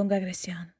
Congregación.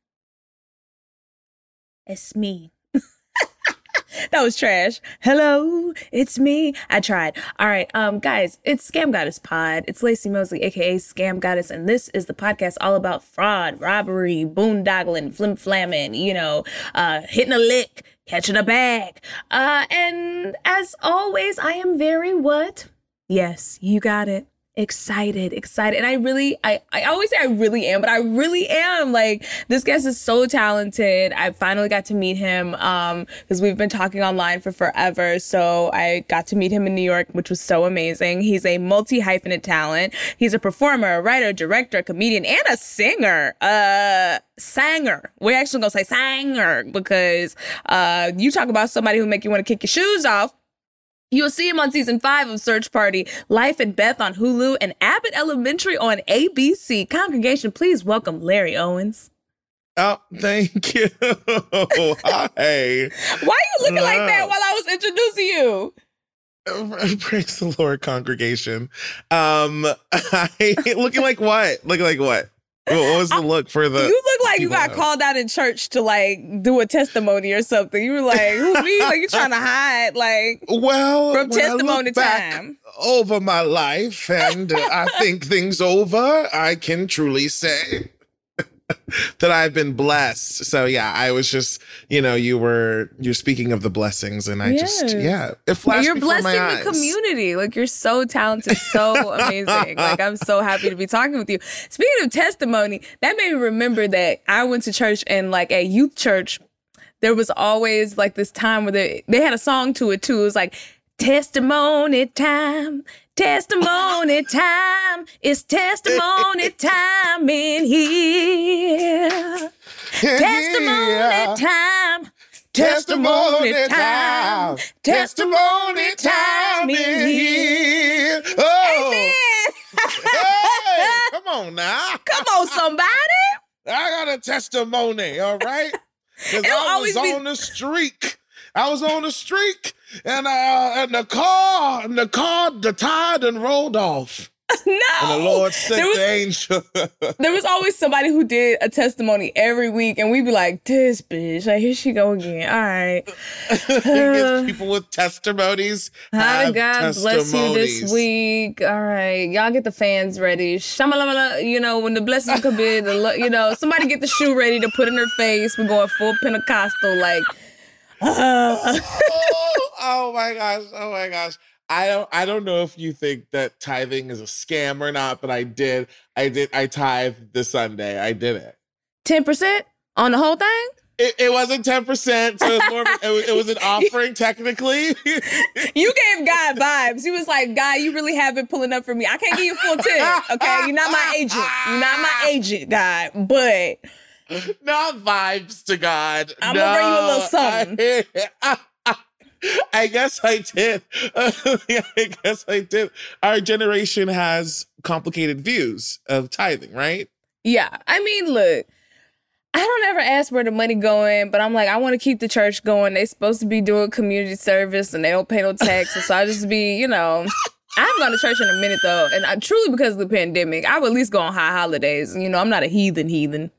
It's me. that was trash. Hello, it's me. I tried. All right, um, guys, it's Scam Goddess Pod. It's Laci Mosley, aka Scam Goddess, and this is the podcast all about fraud, robbery, boondoggling, flim flamming, you know, uh, hitting a lick, catching a bag. Uh, and as always, I am very what? Yes, you got it excited excited. And i really i i always say i really am but i really am. Like this guest is so talented. I finally got to meet him um because we've been talking online for forever. So i got to meet him in new york which was so amazing. He's a multi-hyphenate talent. He's a performer a writer director comedian and a singer. Uh sanger. We're actually gonna say sanger because uh you talk about somebody who make you want to kick your shoes off You'll see him on season five of Search Party, Life and Beth on Hulu, and Abbott Elementary on ABC. Congregation, please welcome Larry Owens. Oh, thank you. Hi. Why are you looking uh, like that while I was introducing you? Praise the Lord, congregation. Um, I, looking like what? Looking like what? What was the look for the? You look like you got called out in church to like do a testimony or something. You were like, "Who me?" Like you trying to hide, like well, from testimony time over my life, and uh, I think things over. I can truly say that I've been blessed. So yeah, I was just, you know, you were you're speaking of the blessings, and I yes. just yeah, it flashed. You're blessing the eyes. community. Like you're so talented, so amazing. like I'm so happy to be talking with you. Speaking of testimony, that made me remember that I went to church and like at youth church, there was always like this time where they they had a song to it too. It was like testimony time Testimony time. It's testimony time in here. Testimony time. Testimony time. Testimony time in here. Oh. hey, come on now. Come on, somebody. I got a testimony, all right? Because I was on be- the streak. I was on the streak and uh, and the car, and the car, the tide and rolled off. No. And the Lord sent was, the angel. there was always somebody who did a testimony every week, and we'd be like, "This bitch, like here she go again." All right. Uh, people with testimonies. How God bless you this week. All right, y'all get the fans ready. Shamalama, you know when the blessings come in, the you know somebody get the shoe ready to put in her face. We're going full Pentecostal, like oh, oh my gosh! Oh my gosh! I don't I don't know if you think that tithing is a scam or not, but I did. I did I tithed this Sunday. I did it. 10% on the whole thing? It, it wasn't 10%, so it was, more, it, was, it was an offering technically. you gave God vibes. He was like, God, you really have been pulling up for me. I can't give you full tip. Okay. You're not my agent. You're not my agent, God. But not vibes to God. I'm no, gonna bring you a little something. I, I, I guess I did. I guess I did. Our generation has complicated views of tithing, right? Yeah. I mean, look, I don't ever ask where the money going, but I'm like, I want to keep the church going. They supposed to be doing community service and they don't pay no taxes. so I just be, you know. I haven't gone to church in a minute though, and I, truly because of the pandemic, I would at least go on high holidays. You know, I'm not a heathen heathen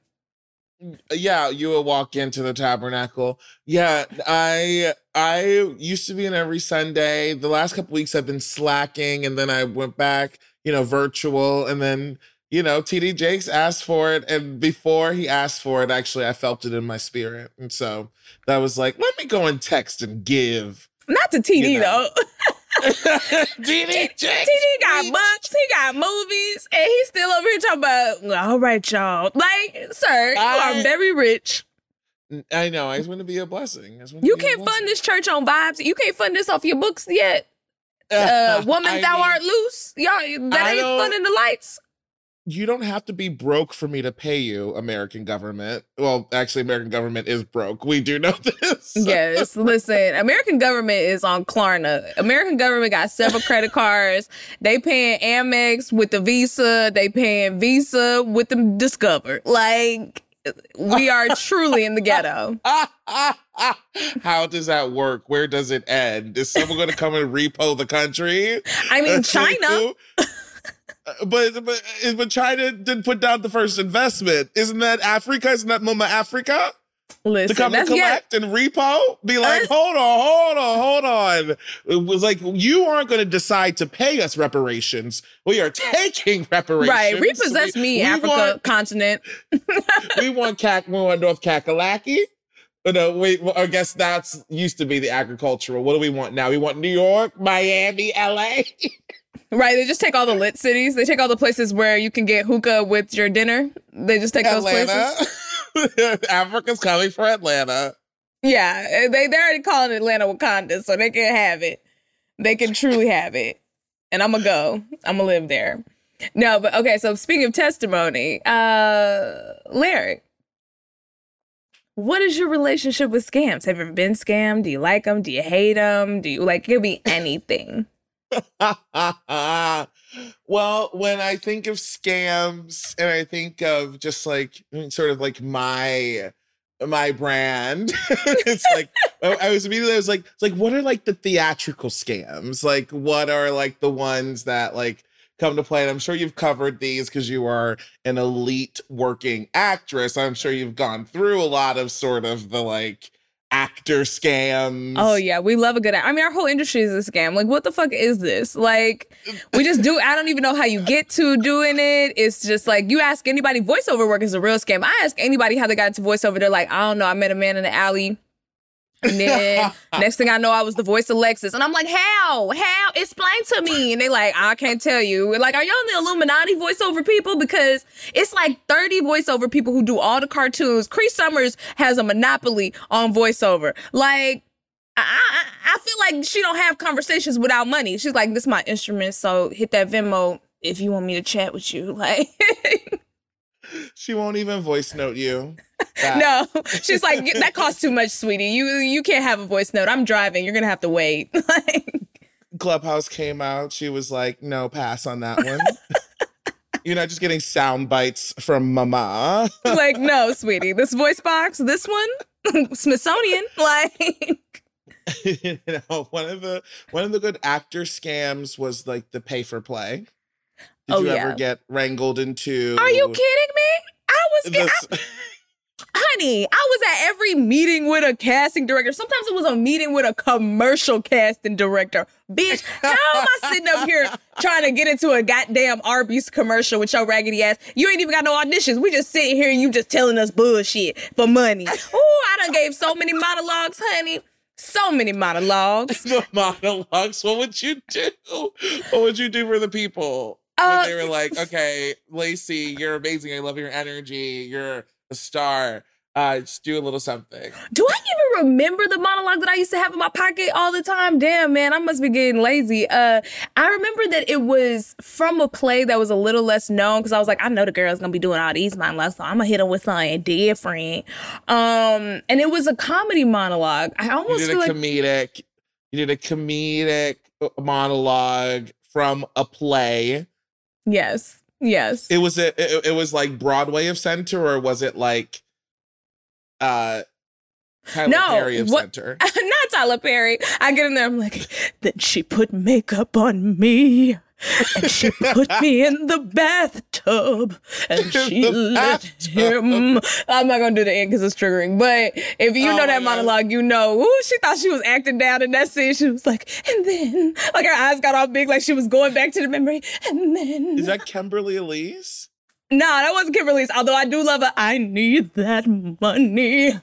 yeah you would walk into the tabernacle. Yeah i i used to be in every sunday. The last couple weeks i've been slacking and then i went back you know virtual and then you know td jakes asked for it and before he asked for it actually i felt it in my spirit and so that was like let me go and text and give not to td you know. though TD, TD got books, he got movies, and he's still over here talking about, all right, y'all. Like, sir, I, you are very rich. I know. I just want to be a blessing. You can't fund this church on vibes. You can't fund this off your books yet. Uh, woman, thou mean, art loose. Y'all, that I ain't funding the lights you don't have to be broke for me to pay you, American government. Well, actually, American government is broke. We do know this. yes. Listen, American government is on Klarna. American government got several credit cards. They paying Amex with the Visa. They paying Visa with the Discover. Like, we are truly in the ghetto. How does that work? Where does it end? Is someone going to come and repo the country? I mean, China. Uh, but but but China didn't put down the first investment. Isn't that Africa? Isn't that Mama Africa? Listen, to come and that's yeah. collect and repo, be uh, like, hold on, hold on, hold on. It was like you aren't going to decide to pay us reparations. We are taking reparations. Right, repossess We- me, we Africa want- continent. we want Cac, we want North Kakalaki. No, wait. Well, I guess that's used to be the agricultural. What do we want now? We want New York, Miami, LA. Right, they just take all the lit cities. They take all the places where you can get hookah with your dinner. They just take those places. Atlanta. Africa's coming for Atlanta. Yeah, eh, they they're already calling Atlanta Wakanda, so they can have it. They can truly have it. And I'm gonna go. I'm gonna live there. No, but okay. So speaking of testimony, uh, Larry, what is your relationship with scams? Have you ever been scammed? Do you like them? Do you hate them? Do you like? It could be anything. well, when I think of scams and I think of just like mm, sort of like my my brand, it's like I I was immediately I was like, it's like what are like the theatrical scams? Like what are like the ones that like come to play? And I'm sure you've covered these because you are an elite working actress. I'm sure you've gone through a lot of sort of the like actor scams. Oh yeah, we love a good. I mean, our whole industry is a scam. Like, what the fuck is this? Like, we just do. I don't even know how you get to doing it. It's just like you ask anybody. Voiceover work is a real scam. I ask anybody how they got into voiceover. They're like, I don't know. I met a man in the alley. And then next thing I know, I was the voice of Lexus. And I'm like, how? How? Explain to me. And they like, I can't tell you. We're like, are y'all the Illuminati voiceover people? Because it's like 30 voiceover people who do all the cartoons. Cree Summers has a monopoly on voiceover. Like, I, I, I feel like she don't have conversations without money. She's like, this is my instrument, so hit that Venmo if you want me to chat with you. Like, she won't even voice note you. No, she's like, that costs too much, sweetie. You you can't have a voice note. I'm driving. You're gonna have to wait. like, Clubhouse came out, she was like, "No, pass on that one." You're not just getting sound bites from Mama. like, no, sweetie. This voice box, this one, Smithsonian. Like, you know, one of the one of the good actor scams was like the pay for play. Did Oh, you yeah. ever get wrangled into? are you kidding me? I was, I, this- honey, I was at every meeting with a casting director. Sometimes it was a meeting with a commercial casting director. Bitch, how am I sitting up here trying to get into a goddamn Arby's commercial with your raggedy ass? You ain't even got no auditions. We just sitting here and you just telling us bullshit for money. Oh, I done gave so many monologues, honey. So many monologues. the monologues. What would you do? What would you do for the people? Uh, when they were like, "Okay, Laci, you're amazing. I love your energy. You're a star. Uh, just do a little something." Do I even remember the monologue that I used to have in my pocket all the time? Damn, man, I must be getting lazy. Uh, I remember that it was from a play that was a little less known because I was like, I know the girl's gonna be doing all these monologues, so I'm gonna hit her with something different. Um, and it was a comedy monologue. I almost did a feel like comedic. You did a comedic uh, monologue from a play. yes, yes. It was a, it, it was like Broadway of Center, or was it like uh Tyler No, Perry of what- Center? Not Tyler Perry. I get in there. I'm like, then she put makeup on me. And she put me in the bathtub and she let him. I'm not gonna do the end because it's triggering. But if you Oh know that my God. monologue, you know. Ooh, she thought she was acting down in that scene. She was like, and then, like her eyes got all big, like she was going back to the memory. And then, Is that Kimberly Elise? no, that wasn't Kimberly Kimberly's. Although I do love her i need that money.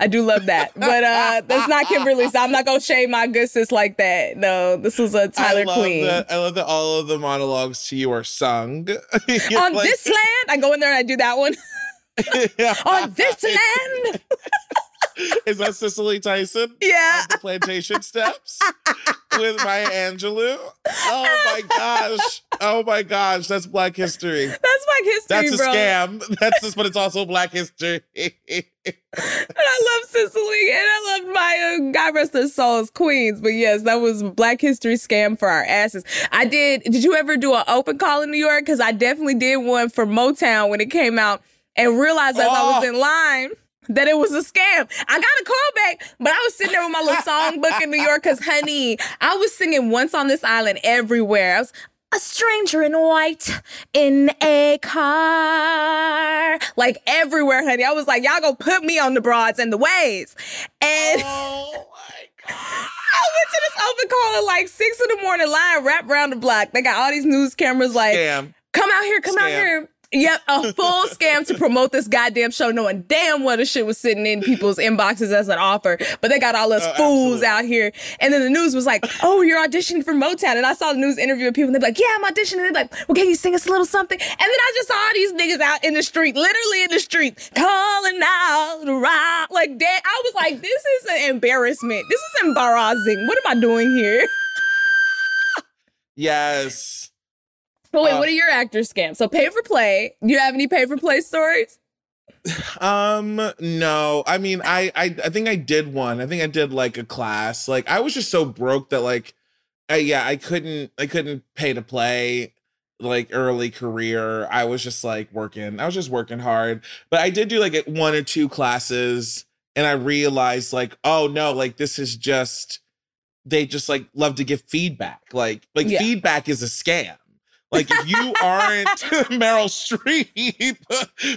I do love that. But uh that's not Kimberly. So I'm not gonna shame my good sis like that. No, this was a Tyler I love Queen. That, I love that all of the monologues to you are sung. On like- this land, I go in there and I do that one. On this land. Is that Cicely Tyson? Yeah. the plantation steps with Maya Angelou. Oh my gosh. Oh my gosh. That's Black History. That's my history, That's a bro. scam. That's just, but it's also Black History. And I love Cicely and I love Maya. God rest their souls, queens. But yes, that was Black History scam for our asses. I did. Did you ever do an open call in New York? Because I definitely did one for Motown when it came out, and realized as I was Oh. in line. That it was a scam. I got a call back, but I was sitting there with my little songbook in New York because, honey, I was singing Once on This Island everywhere. I was, a stranger in white in a car. Like everywhere, honey. I was like, y'all gonna put me on the broads and the ways. And Oh my god. I went to this open call at like six in the morning, line wrapped around the block. They got all these news cameras like, Scam. come out here, come out here. Yep, a full scam to promote this goddamn show, knowing damn well the shit was sitting in people's inboxes as an offer. But they got all us Oh, fools absolutely. out here. And then the news was like, oh, you're auditioning for Motown. And I saw the news interview with people, and they're like, yeah, I'm auditioning. And They're like, well, can you sing us a little something? And then I just saw all these niggas out in the street, literally in the street, calling out around. Like, that. I was like, this is an embarrassment. This is embarrassing. What am I doing here? Yes. But wait, Uh, what are your actor scams? So pay for play. Do you have any pay for play stories? Um, no. I mean, I, I I think I did one. I think I did like a class. Like I was just so broke that like I, yeah, I couldn't I couldn't pay to play like early career. I was just like working. I was just working hard. But I did do like one or two classes and I realized like, oh no, like this is just they just like love to give feedback. Like like Yeah. feedback is a scam. Like if you aren't Meryl Streep,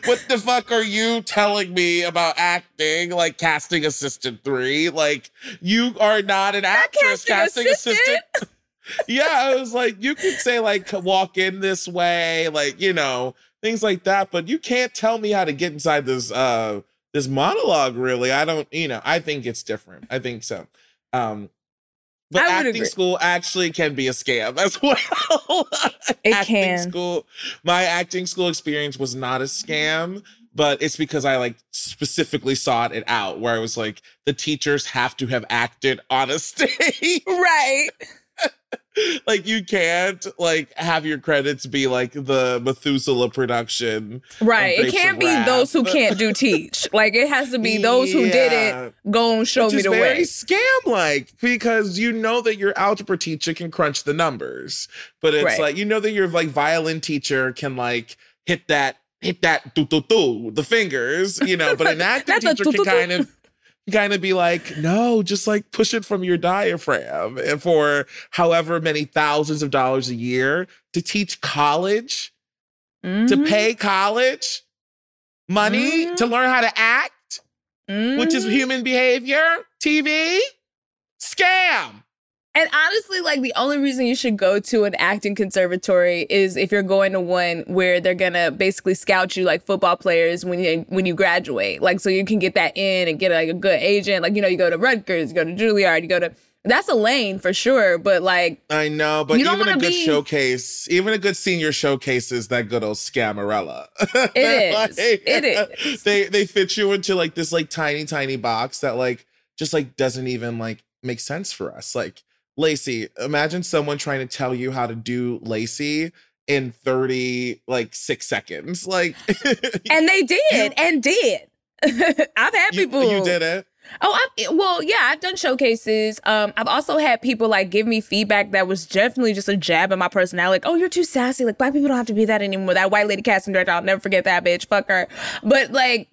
what the fuck are you telling me about acting? Like casting assistant three? Like you are not an actress casting casting assistant. yeah, I was like, you could say like walk in this way, like you know things like that, but you can't tell me how to get inside this uh this monologue. Really, I don't. You know, I think it's different. I think so. Um, but acting agree. school actually can be a scam as well. It acting can. school. My acting school experience was not a scam, but it's because I like specifically sought it out where I was like, the teachers have to have acted on a stage. Right. like you can't like have your credits be like the Methuselah production. Right. It can't be Wrath. those who can't do teach. Like it has to be those who did Yeah. it go and show Which me the very way. scam like because you know that your algebra teacher can crunch the numbers, but it's Right. like you know that your like violin teacher can like hit that hit that do do do the fingers, you know, but an acting teacher can kind of kind of be like, no, just like push it from your diaphragm and for however many thousands of dollars a year to teach college, to Mhm. pay college money Mhm. to learn how to act which is Mhm. human behavior, TV, scam. And honestly, like the only reason you should go to an acting conservatory is if you're going to one where they're gonna basically scout you like football players when you when you graduate, like so you can get that in and get like a good agent. Like you know, you go to Rutgers, you go to Juilliard, you go to that's a lane for sure. But like, I know, but You don't even a good be- showcase, even a good senior showcase is that good old scamarella. It is. It is. They they fit you into like this like tiny tiny box that like just like doesn't even like make sense for us. Like Laci, imagine someone trying to tell you how to do Laci in 30 like 6 seconds. Like and they did and did. I've had you, people. you did it. Oh, I, well, yeah, I've done showcases. Um, I've also had people like give me feedback that was definitely just a jab at my personality. Like, oh, you're too sassy. Like, black people don't have to be that anymore. That white lady casting director, I'll never forget that bitch. Fuck her. But like,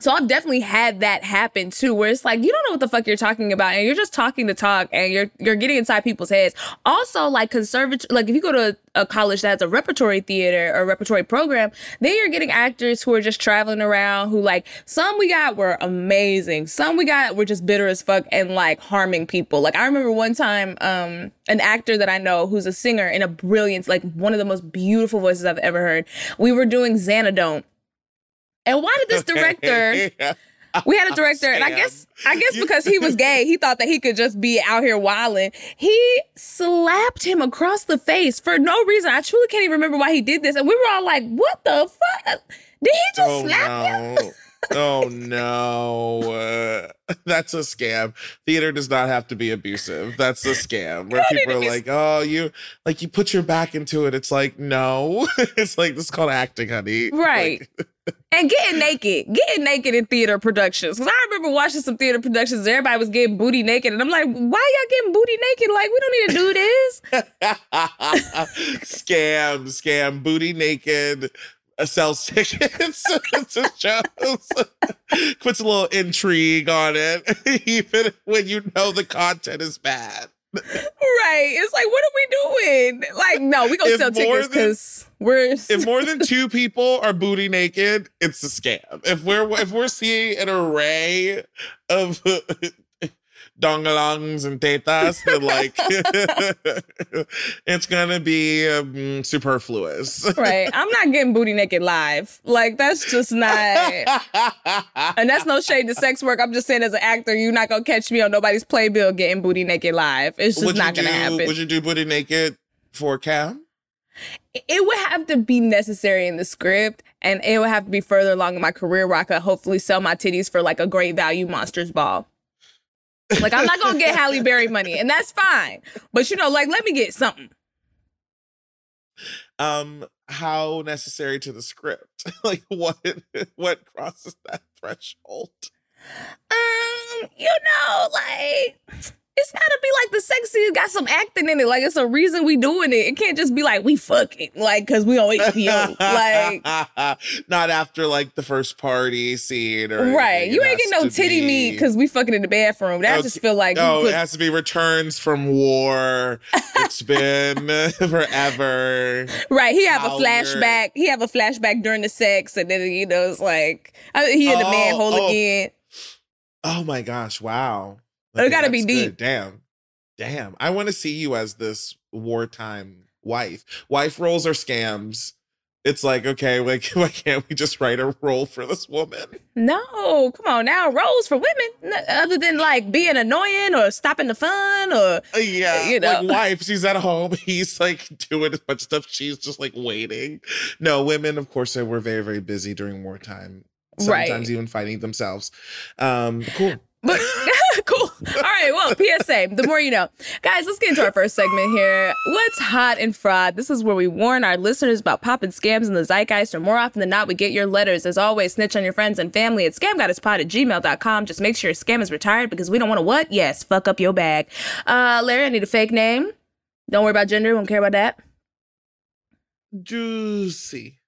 so I've definitely had that happen too, where it's like you don't know what the fuck you're talking about, and you're just talking to talk, and you're you're getting inside people's heads. Also, like conservative, like if you go to a college that has a repertory theater or repertory program, then you're getting actors who are just traveling around. Who like some we got were amazing, some we got were just bitter as fuck and like harming people. Like I remember one time, um, an actor that I know who's a singer and a brilliant, like one of the most beautiful voices I've ever heard. We were doing Xanadu. And why did this director we had a director, and I guess I guess because he was gay, he thought that he could just be out here wilding. He slapped him across the face for no reason. I truly can't even remember why he did this, and we were all like, "What the fuck? Did he just oh slap him?" no. oh no. Uh, that's a scam. Theater does not have to be abusive. That's a scam where people are like, oh, you like you put your back into it. It's like, no. it's like this is called acting, honey. Right. Like, And getting naked, getting naked in theater productions. Because I remember watching some theater productions, everybody was getting booty naked, and I'm like, "Why y'all getting booty naked? Like, we don't need to do this." scam, scam, booty naked. Uh, sells tickets to shows, puts a little intrigue on it, even when you know the content is bad. Right. It's like, what are we doing? Like, no, we gonna If sell tickets because we're if more than two people are booty naked, it's a scam. If we're if we're seeing an array of dongalongs and tetas, that like it's gonna be um, superfluous. right. I'm not getting booty naked live. Like, that's just not. And that's no shade to sex work. I'm just saying, as an actor, you're not gonna catch me on nobody's playbill getting booty naked live. It's just would not gonna do, happen. Would you do booty naked for Cam? it would have to be necessary in the script, and it would have to be further along in my career where I could hopefully sell my titties for like a great value monsters ball. Like I'm not gonna get Halle Berry money, and that's fine. But you know, like let me get something. Um, how necessary to the script? like what what crosses that threshold? Um, you know, like it's gotta be like the sexy got some acting in it. Like it's a reason we doing it. It can't just be like we fucking like because we on HBO. like not after like the first party scene or right, anything. you It ain't getting no titty be- meat because we fucking in the bathroom. That I just feel like Oh, put- it has to be returns from war. It's been forever. Right, he have a how flashback. He have a flashback during the sex, and then you know it's like uh, he in the Oh, manhole oh. again. Oh my gosh! Wow. It gotta be deep. good. Damn, damn. I want to see you as this wartime wife. Wife roles are scams. It's like okay, like why can't we just write a role for this woman? No, come on now, roles for women, other than like being annoying or stopping the fun or Uh, yeah, You know. like wife. She's at home. He's like doing a bunch of stuff. She's just like waiting. No, women, of course, they were very, very busy during wartime. Right. Sometimes even fighting themselves. Um, cool. But cool. All right. Well, PSA. The more you know, guys. Let's get into our first segment here. What's hot and fraud? This is where we warn our listeners about popping scams in the zeitgeist. Or more often than not, we get your letters. As always, snitch on your friends and family at scamgoddesspod at gmail.com. Just make sure your scam is retired because we don't want to what? Yes, fuck up your bag. Uh, Larry, I need a fake name. Don't worry about gender. We won't care about that. Juicy.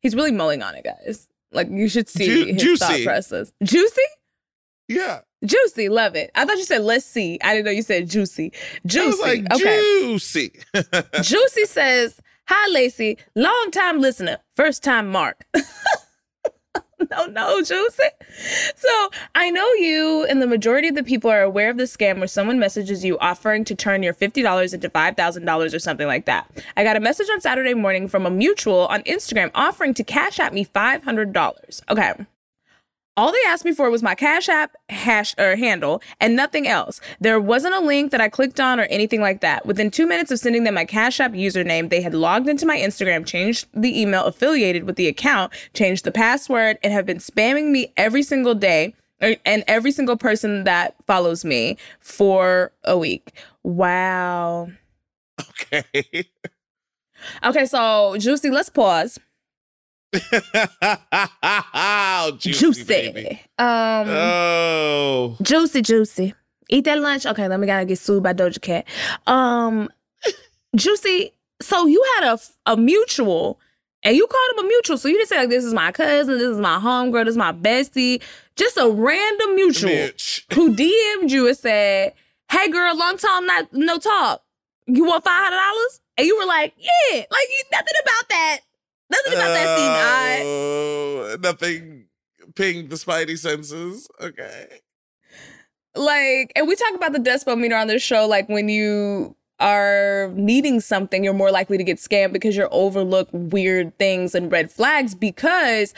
He's really mulling on it, guys. Like you should see Ju- his thought process. Juicy. Yeah. Juicy, love it. I thought you said let's see. I didn't know you said juicy. Juicy. Like, okay. juicy. Juicy says, Hi Laci, long time listener, first time mark. no, no, Juicy. So I know you and the majority of the people are aware of the scam where someone messages you offering to turn your $50 into $5,000 or something like that. I got a message on Saturday morning from a mutual on Instagram offering to cash at me $500. Okay. All they asked me for was my Cash App hash or handle and nothing else. There wasn't a link that I clicked on or anything like that. Within two minutes of sending them my Cash App username, they had logged into my Instagram, changed the email affiliated with the account, changed the password, and have been spamming me every single day er, and every single person that follows me for a week. Wow. okay. Okay, so Juicy, let's pause. juicy. Juicy. baby. Um Oh. Juicy, juicy. Eat that lunch. Okay, let me gotta get sued by Doja Cat. Um, Juicy. So you had a a mutual, and you called him a mutual. So you didn't say like this is my cousin, this is my homegirl, this is my bestie. Just a random mutual Mitch. who DM'd you and said, "Hey, girl, long time not no talk. You want five hundred dollars?" And you were like, "Yeah." Like you, nothing about that. Nothing about that seemed odd. Oh, nothing ping the spidey senses. Okay. like and we talk about the despo meter on this show like when you are needing something you're more likely to get scammed because you're overlook weird things and red flags because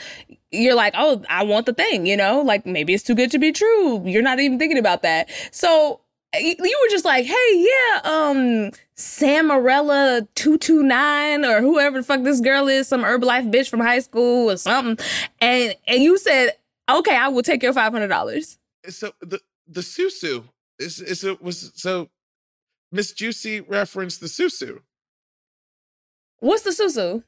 you're like oh i want the thing you know like maybe it's too good to be true you're not even thinking about that so you were just like hey yeah um samarella 229 or whoever the fuck this girl is some herbalife bitch from high school or something and and you said okay i will take your $500 So the the susu is is it was so Miss Juicy referenced the susu. What's the susu?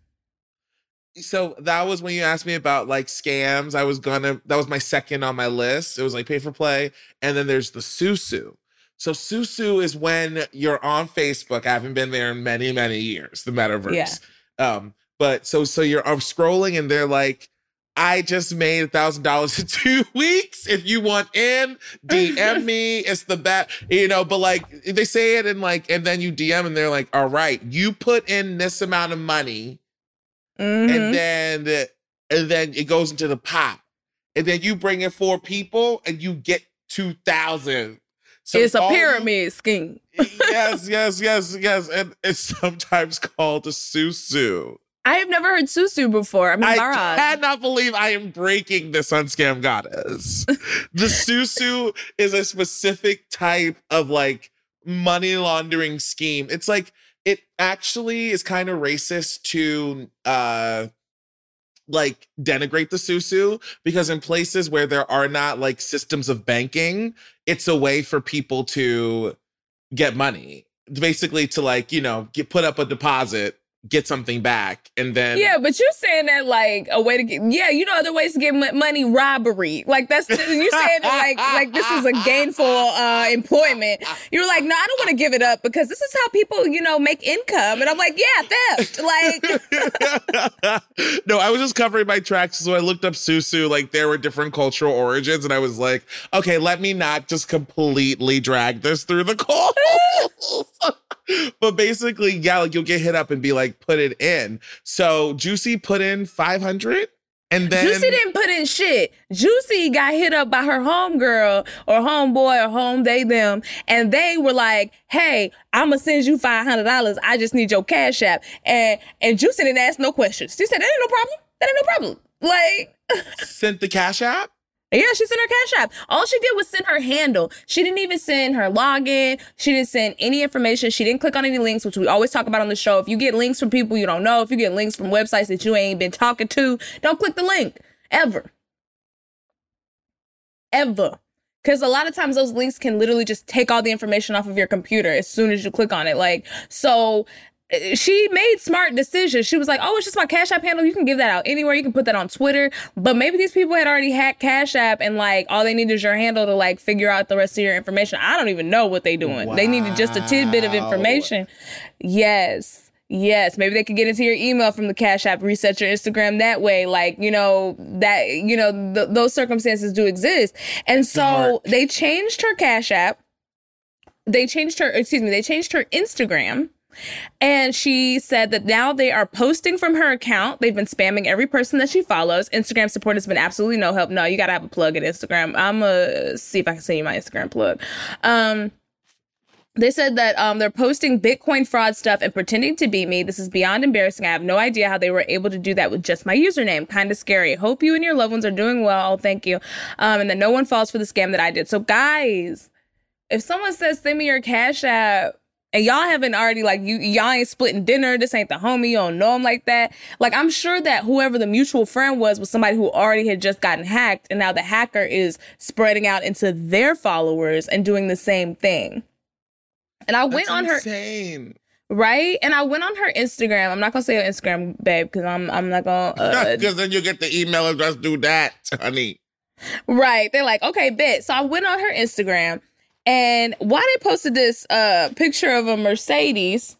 So that was when you asked me about like scams. I was gonna that was my second on my list. It was like pay for play, and then there's the susu. So susu is when you're on Facebook. I haven't been there in many many years. The metaverse. Um, but so so you're uh, scrolling and they're like, I just made a thousand dollars in two weeks. If you want in, DM me. It's the best, you know. But like they say it and like, and then you DM and they're like, "All right, you put in this amount of money, Mhm. and then and then it goes into the pot, and then you bring in four people and you get two thousand. It's a pyramid scheme. yes, yes, yes, yes, and it's sometimes called a susu. I have never heard susu before. I mean, I cannot believe I am breaking this on Scam Goddess. the susu is a specific type of like money laundering scheme. It's like it actually is kind of racist to uh like denigrate the susu because in places where there are not like systems of banking, it's a way for people to get money. Basically to like, you know, get put up a deposit, get something back, and then Yeah, but you're saying that like a way to get yeah, you know other ways to get mo- money robbery. Like that's you're saying it like like this is a gainful uh employment. You're like, "No, I don't want to give it up because this is how people, you know, make income." And I'm like, "Yeah, theft." Like no, I was just covering my tracks. So I looked up Susu. Like there were different cultural origins, and I was like, okay, let me not just completely drag this through the calls. but basically, yeah, like you'll get hit up and be like, put it in. So Juicy put in 500. And then Juicy didn't put in shit. Juicy got hit up by her homegirl or homeboy or home they them, and they were like, "Hey, I'm gonna send you five hundred dollars. I just need your cash app." And and Juicy didn't ask no questions. She said, "That ain't no problem. That ain't no problem." Like, sent the cash app. Yeah, she sent her cash app. All she did was send her handle. She didn't even send her login. She didn't send any information. She didn't click on any links, which we always talk about on the show. If you get links from people you don't know, if you get links from websites that you ain't been talking to, don't click the link ever. Ever. Because a lot of times those links can literally just take all the information off of your computer as soon as you click on it. Like, so she made smart decisions. She was like, "Oh, it's just my Cash App handle. You can give that out anywhere. You can put that on Twitter." But maybe these people had already hacked Cash App, and like all they need is your handle to like figure out the rest of your information. I don't even know what they doing. They needed just a tidbit of information. Yes. Yes, maybe they could get into your email from the Cash App, reset your Instagram that way. Like, you know, that, you know, th- those circumstances do exist. And so Dark. they changed her Cash App. They changed her, excuse me, they changed her Instagram. And she said that now they are posting from her account. They've been spamming every person that she follows. Instagram support has been absolutely no help. No, you got to have a plug at Instagram. I'm going to see if I can send you my Instagram plug. Um, they said that um, they're posting Bitcoin fraud stuff and pretending to be me. This is beyond embarrassing. I have no idea how they were able to do that with just my username. Kind of scary. Hope you and your loved ones are doing well. Thank you. Um, and that no one falls for the scam that I did. So, guys, if someone says send me your cash app and y'all haven't already like you y'all ain't splitting dinner this ain't the homie you don't know him like that like i'm sure that whoever the mutual friend was was somebody who already had just gotten hacked and now the hacker is spreading out into their followers and doing the same thing and i went That's on her right and i went on her instagram i'm not gonna say her instagram babe because i'm i'm not gonna uh, Because then you get the email address. Do that, honey. Right. They're like, okay, bet. So I went on her Instagram and why they posted this uh picture of a Mercedes.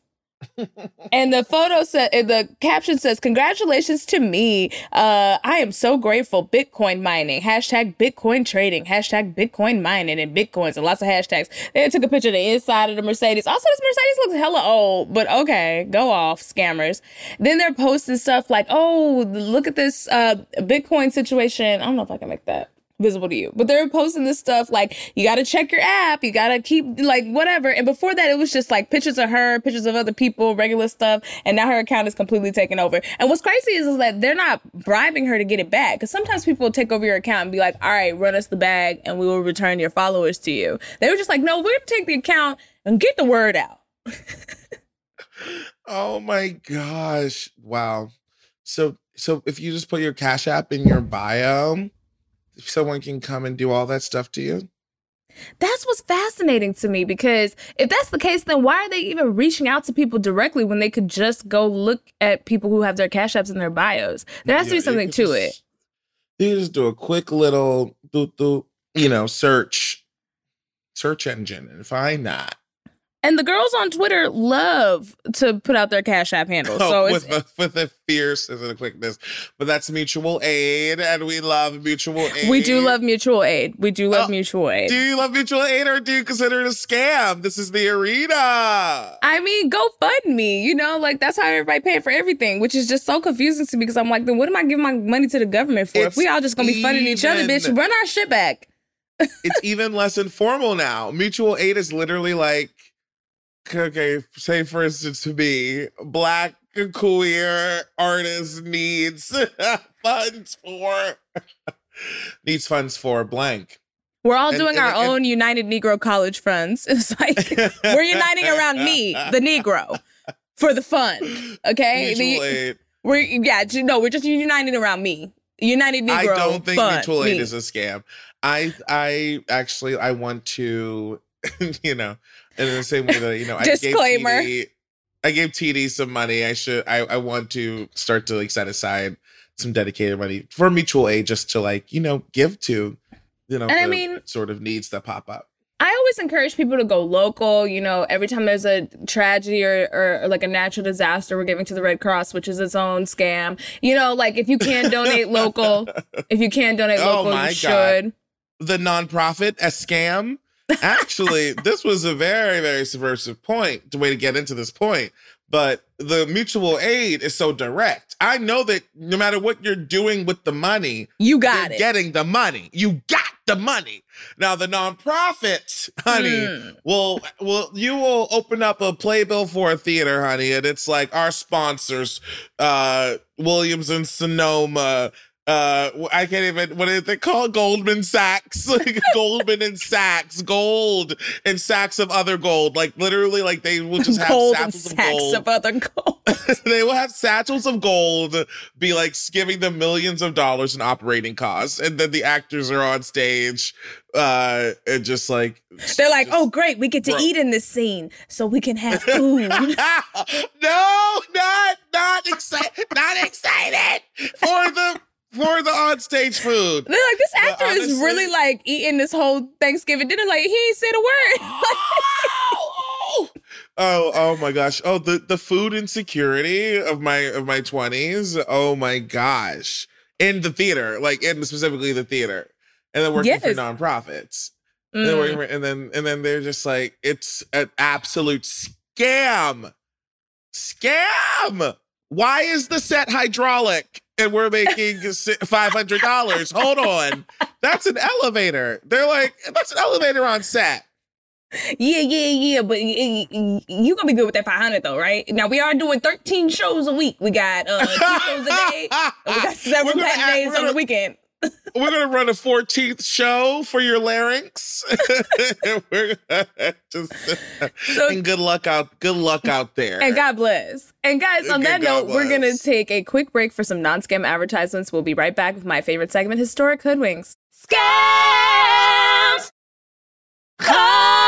and the photo said the caption says, Congratulations to me. Uh I am so grateful. Bitcoin mining. Hashtag Bitcoin trading. Hashtag Bitcoin mining and Bitcoins and lots of hashtags. They took a picture of the inside of the Mercedes. Also, this Mercedes looks hella old, but okay, go off, scammers. Then they're posting stuff like, oh, look at this uh Bitcoin situation. I don't know if I can make that visible to you. But they're posting this stuff like you got to check your app, you got to keep like whatever. And before that, it was just like pictures of her, pictures of other people, regular stuff. And now her account is completely taken over. And what's crazy is, is that they're not bribing her to get it back. Because sometimes people take over your account and be like, all right, run us the bag and we will return your followers to you. They were just like, no, we're to take the account and get the word out. Oh my gosh. Wow. So so if you just put your Cash App in your bio, someone can come and do all that stuff to you? That's what's fascinating to me because if that's the case, then why are they even reaching out to people directly when they could just go look at people who have their cash apps in their bios? There has to be something to just- it. You just do a quick little you know, search search engine and find that. And the girls on Twitter love to put out their Cash App handles. So Oh, it's with a, with a fierceness and a quickness, but that's mutual aid, and we love mutual aid. we do love mutual aid. We do love Oh, mutual aid. Do you love mutual aid, or do you consider it a scam? This is the arena. I mean, go fund me. You know, like that's how everybody paying for everything, which is just so confusing to me because I'm like, then what am I giving my money to the government for? if we all just gonna be funding each other, bitch, run our shit back. it's even less informal now. Mutual aid is literally like, okay, say for instance to me, black queer artist needs funds for needs funds for blank. We're all And- doing and- our and- own United Negro College funds. It's like we're uniting around me, the Negro, for the fund. Okay, The- aid. we're yeah, no, we're just uniting around me. United Negro. I don't think fund, mutual aid me. is a scam. I I actually I want to, you know, in the same way that you know, I Disclaimer. gave TD, I gave TD some money. I should I I want to start to like set aside some dedicated money for mutual aid just to like you know give to you know And I mean- sort of needs that pop up. I always encourage people to go local. You know, every time there's a tragedy or, or, or like a natural disaster, we're giving to the Red Cross, which is its own scam. You know, like if you can donate local, if you can donate Oh local, my you God. should. the nonprofit a scam. Actually, this was a very, very subversive point, the way to get into this point. But the mutual aid is so direct. I know that no matter what you're doing with the money, You got you're it. getting the money. You got the money. Now the nonprofit, honey, Mm. will will you will open up a playbill for a theater, honey, and it's like our sponsors, uh, Williams and Sonoma. Uh, I can't even. What is it called? Goldman Sachs, Goldman and Sachs, gold and sacks of other gold. Like literally, like they will just have gold and satchels of sacks gold. of other gold. they will have satchels of gold be like giving them millions of dollars in operating costs and then the actors are on stage uh and just like They're like, oh, great, we get to Bro. eat in this scene, so we can have food. no not not excited not excited for the for the on stage food They're like, this actor is really like eating this whole Thanksgiving dinner. Like, he ain't said a word. oh oh my gosh oh the the food insecurity of my of my 20s oh my gosh in the theater like in specifically the theater and then working for Yes. nonprofits And then, Mm. working for- and then and then they're just like it's an absolute scam scam why is the set hydraulic and we're making $500 hold on that's an elevator they're like that's an elevator on set Yeah, yeah, yeah. But y- y- you gonna be good with that 500 though, right? Now we are doing 13 shows a week. We got uh, two shows a day. we got several We're matinees on the weekend. We're gonna run a 14th show for your larynx we're just So and good luck out good luck out there And God bless. And guys, on that God note, we're going to take a quick break for some non scam advertisements. We'll be right back with my favorite segment, Historic Hoodwinks. Scams! Cons!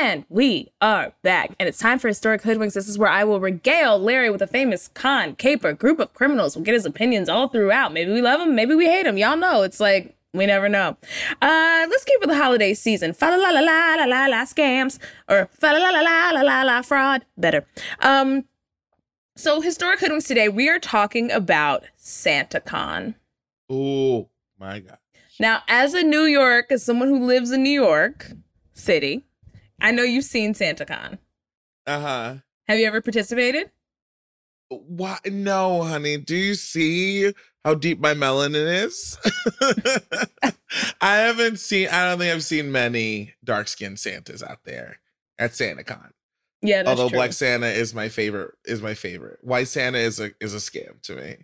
And we are back. And it's time for Historic Hoodwinks. This is where I will regale Larry with a famous con, caper, group of criminals. We'll get his opinions all throughout. Maybe we love him, maybe we hate him. Y'all know. It's like, we never know. Uh, let's keep with the holiday season. Fa la la la la la la scams or fa la la la la la la fraud. Better. Um, so historic hoodwinks today. We are talking about SantaCon. oh my god Now, as a New York, as someone who lives in New York City, I know you've seen SantaCon. uh-huh Have you ever participated? Why? No, honey. Do you see how deep my melanin is? I haven't seen. I don't think I've seen many dark skinned Santas out there at SantaCon. Yeah, that's Although true. Black Santa is my favorite. Is my favorite. White Santa is a is a scam to me.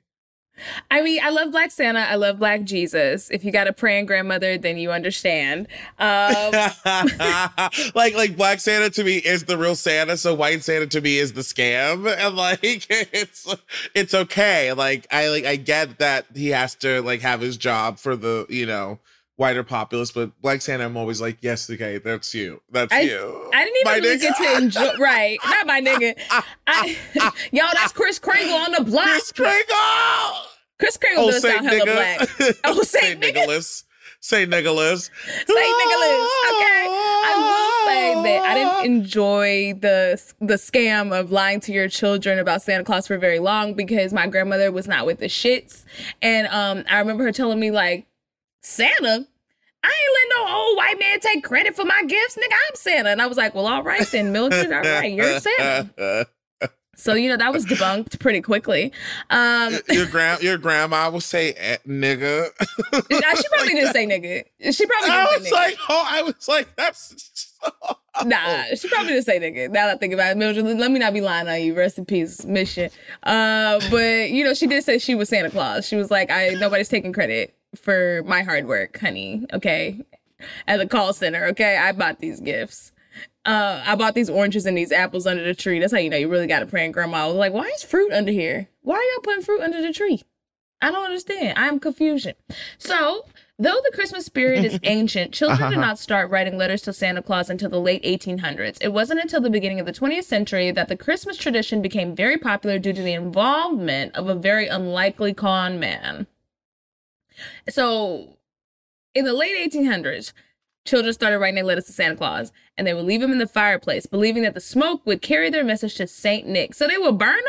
I mean, I love Black Santa. I love Black Jesus. If you got a praying grandmother, then you understand. Um, like like Black Santa to me is the real Santa, so White Santa to me is the scam, and like it's it's okay. Like I like I get that he has to like have his job for the you know wider populace, but Black Santa, I'm always like, yes, okay, that's you, that's I- you. I didn't even My really nigga. get to enjoy. Right, not my nigga. I, yo, that's Kris Kringle on the block. Kris Kringle. Kris Kringle Oh, does sound hella black. Oh, nigga. Nicholas. Saint Nicholas. Saint Nicholas. Okay. I will say that I didn't enjoy the the scam of lying to your children about Santa Claus for very long because my grandmother was not with the shits, and um, I remember her telling me like, Santa. I ain't let no old white man take credit for my gifts, nigga. I'm Santa, and I was like, "Well, all right then, Mildred. All right, you're Santa." So you know that was debunked pretty quickly. Um, your grand your grandma will say eh, nigga. she probably didn't say nigga. She probably. Didn't I was say like, oh, I was like, that's. Nah, she probably didn't say nigga. Now that I think about it, Mildred, let me not be lying on you. Rest in peace, mission. Uh, but you know, she did say she was Santa Claus. She was like, I nobody's taking credit for my hard work, honey. Okay, at the call center. Okay, I bought these gifts uh, I bought these oranges and these apples under the tree. That's how you know you really got a praying grandma. I was like, why is fruit under here? Why are y'all putting fruit under the tree? I don't understand. I'm confusion. So, though the Christmas spirit is ancient, children did not start writing letters to Santa Claus until the late 1800s. It wasn't until the beginning of the 20th century that the Christmas tradition became very popular due to the involvement of a very unlikely con man. So, in the late 1800s, Children started writing letters to Santa Claus, and they would leave them in the fireplace, believing that the smoke would carry their message to Saint Nick. So they would burn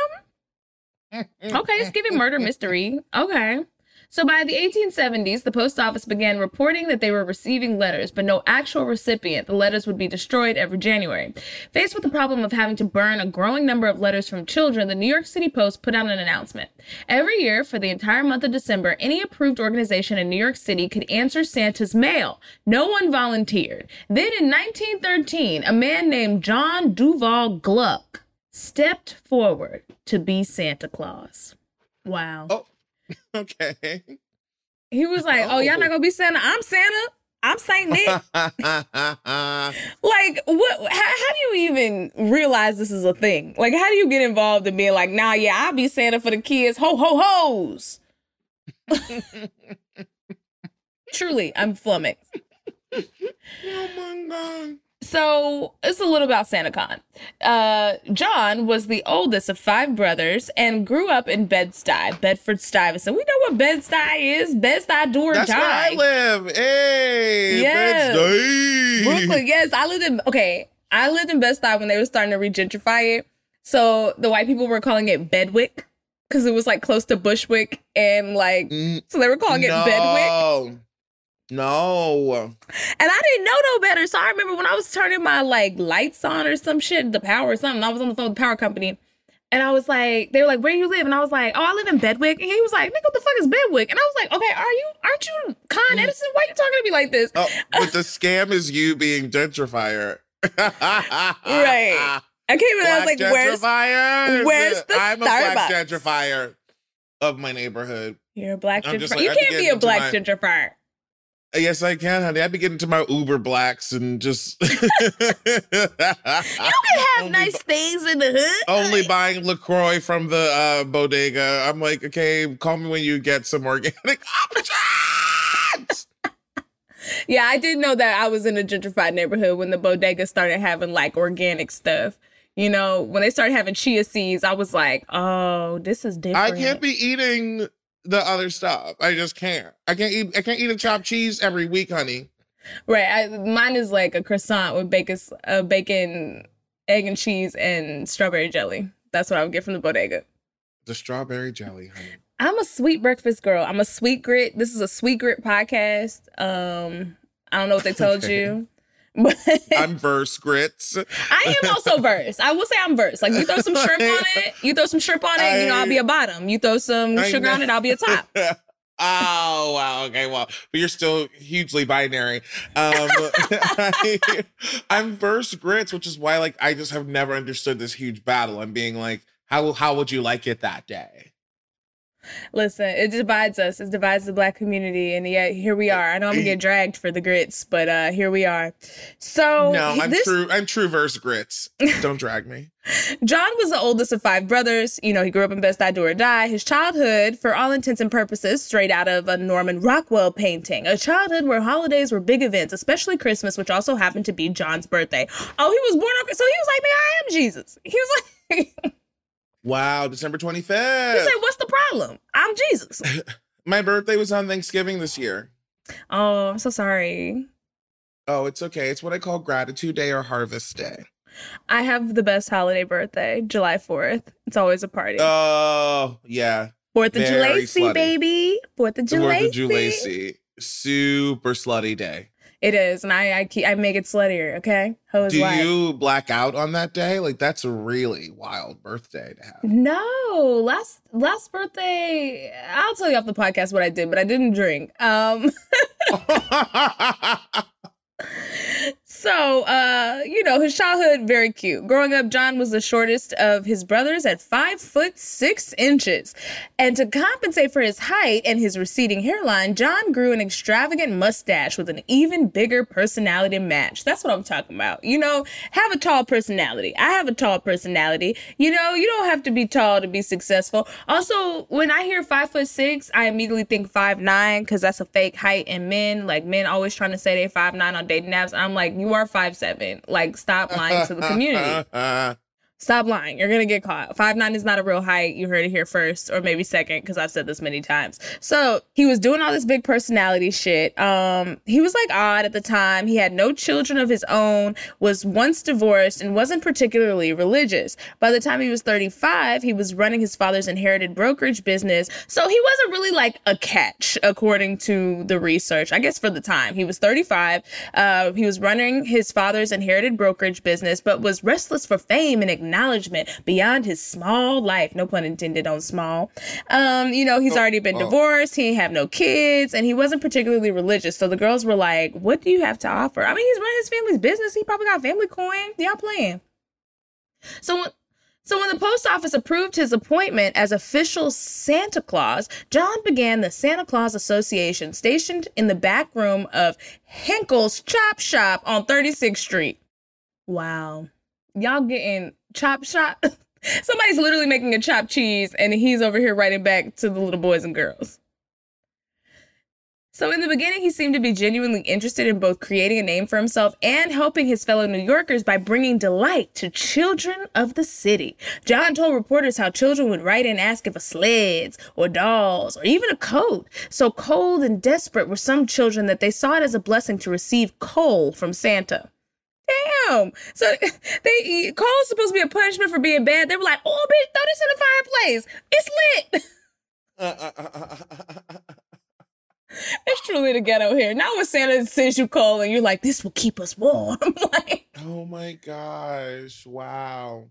them? okay, it's giving murder mystery. Okay. So by the 1870s, the post office began reporting that they were receiving letters, but no actual recipient. The letters would be destroyed every January. Faced with the problem of having to burn a growing number of letters from children, the New York City Post put out an announcement. Every year, for the entire month of December, any approved organization in New York City could answer Santa's mail. No one volunteered. Then in 1913, a man named John Duval Gluck stepped forward to be Santa Claus. Wow. Oh. okay. He was like, "Oh, y'all not oh. gonna be Santa? I'm Santa. I'm Saint Nick." like, what? How, how, do you even realize this is a thing? Like, how do you get involved in being like, "Nah, yeah, I'll be Santa for the kids." Ho ho ho's. Truly, I'm flummoxed. Oh my god. So it's a little about SantaCon. Uh, John was the oldest of five brothers and grew up in Bed-Stuy, Bedford Stuyvesant. We know what Bed-Stuy is. Bed-Stuy do or That's die. where I live. Hey, Yes. Bed-Stuy. Brooklyn, yes. I lived in okay. I lived in Bed-Stuy when they were starting to regentrify it. So the white people were calling it Bedwick because it was like close to Bushwick and like Mm, so they were calling it Bedwick. No. And I didn't know no better. So I remember when I was turning my like lights on or some shit, the power or something. I was on the phone with the power company. And I was like, they were like, where you live? And I was like, oh, I live in Bedwick. And he was like, nigga, what the fuck is Bedwick? And I was like, okay, are you, aren't you Con mm. Edison? Why you talking to me like this? Oh, but the scam is you being gentrifier. Right. I came in and I was like, where's, where's the I'm a black Starbucks? gentrifier of my neighborhood. you're a black gentrifier. like, you I have to can't be a black my- gentrifier. Yes, I can, honey. I'd be getting to my Uber blacks and just you can have nice things in the hood. only buying LaCroix from the uh, bodega. I'm like, okay, call me when you get some organic options. Yeah, I didn't know that I was in a gentrified neighborhood when the bodega started having like organic stuff. You know, when they started having chia seeds, I was like, oh, this is different. I can't be eating the other stuff. I just can't. I can't eat. I can't eat a chopped cheese every week, honey. right. I, mine is like a croissant with bacon, uh, bacon, egg and cheese, and strawberry jelly. That's what I would get from the bodega. The strawberry jelly, honey. I'm a sweet breakfast girl. I'm a sweet grit. This is a sweet grit podcast. Um, I don't know what they told you, but I'm verse grits. I am also verse. I will say I'm verse. Like you throw some shrimp on it, you throw some shrimp on it, you know I'll be a bottom. You throw some I sugar on it, I'll be a top. oh wow okay well but you're still hugely binary um I, i'm verse grits which is why like i just have never understood this huge battle i'm being like how how would you like it that day Listen, it divides us. It divides the black community, and yet here we are. I know I'm gonna get dragged for the grits, but uh here we are. So no i'm this true i'm true verse grits don't drag me John was the oldest of five brothers. You know, he grew up in Bed-Stuy Do or Die. His childhood, for all intents and purposes, straight out of a Norman Rockwell painting. A childhood where holidays were big events, especially Christmas, which also happened to be John's birthday. Oh, he was born on so he was like, "Man, I am Jesus." He was like, wow december 25th he said, "What's the problem? I'm Jesus." my birthday was on thanksgiving this year Oh, I'm so sorry. Oh, it's okay. It's what I call gratitude day or harvest day. I have the best holiday birthday, July 4th. It's always a party. Oh, yeah. Fourth of very July, slutty. baby. Fourth of The Fourth July. of July. Super slutty day. It is, and I I, keep, I make it sluttier. Okay, hose Do life. you black out on that day? Like that's a really wild birthday to have. No, last last birthday, I'll tell you off the podcast what I did, but I didn't drink. Um, so uh, you know, his childhood very cute. Growing up, John was the shortest of his brothers at five foot six inches, and to compensate for his height and his receding hairline, John grew an extravagant mustache with an even bigger personality match. That's what I'm talking about. You know, have a tall personality. I have a tall personality. You know, you don't have to be tall to be successful. Also, when I hear five foot six, I immediately think five nine because that's a fake height in men. Like men always trying to say they five nine on dating apps. I'm like, you are five seven. Like, stop lying to the community. Stop lying. You're gonna get caught. Five nine is not a real height. You heard it here first, or maybe second, because I've said this many times. So he was doing all this big personality shit. Um, he was like odd at the time. He had no children of his own, was once divorced, and wasn't particularly religious. By the time he was 35, he was running his father's inherited brokerage business. So he wasn't really like a catch, according to the research. I guess for the time. He was 35. Uh, he was running his father's inherited brokerage business, but was restless for fame and acknowledgement beyond his small life. No pun intended on small. Um, you know, he's Oh, already been oh. divorced. He have no kids, and he wasn't particularly religious. So the girls were like, "What do you have to offer?" I mean, he's running his family's business. He probably got family coin. Y'all playing? So. So when the post office approved his appointment as official Santa Claus, John began the Santa Claus Association stationed in the back room of Henkel's Chop Shop on 36th Street. Wow. Y'all getting chop shop? Somebody's literally making a chopped cheese and he's over here writing back to the little boys and girls. So in the beginning, he seemed to be genuinely interested in both creating a name for himself and helping his fellow New Yorkers by bringing delight to children of the city. John told reporters how children would write and ask if for sleds or dolls or even a coat. So cold and desperate were some children that they saw it as a blessing to receive coal from Santa. Damn. So they coal's supposed to be a punishment for being bad. They were like, "Oh, bitch, throw this in the fireplace. It's lit." Uh, uh, uh, it's truly the ghetto here. Now when Santa sends you coal and you're like, this will keep us warm. like, oh my gosh! Wow.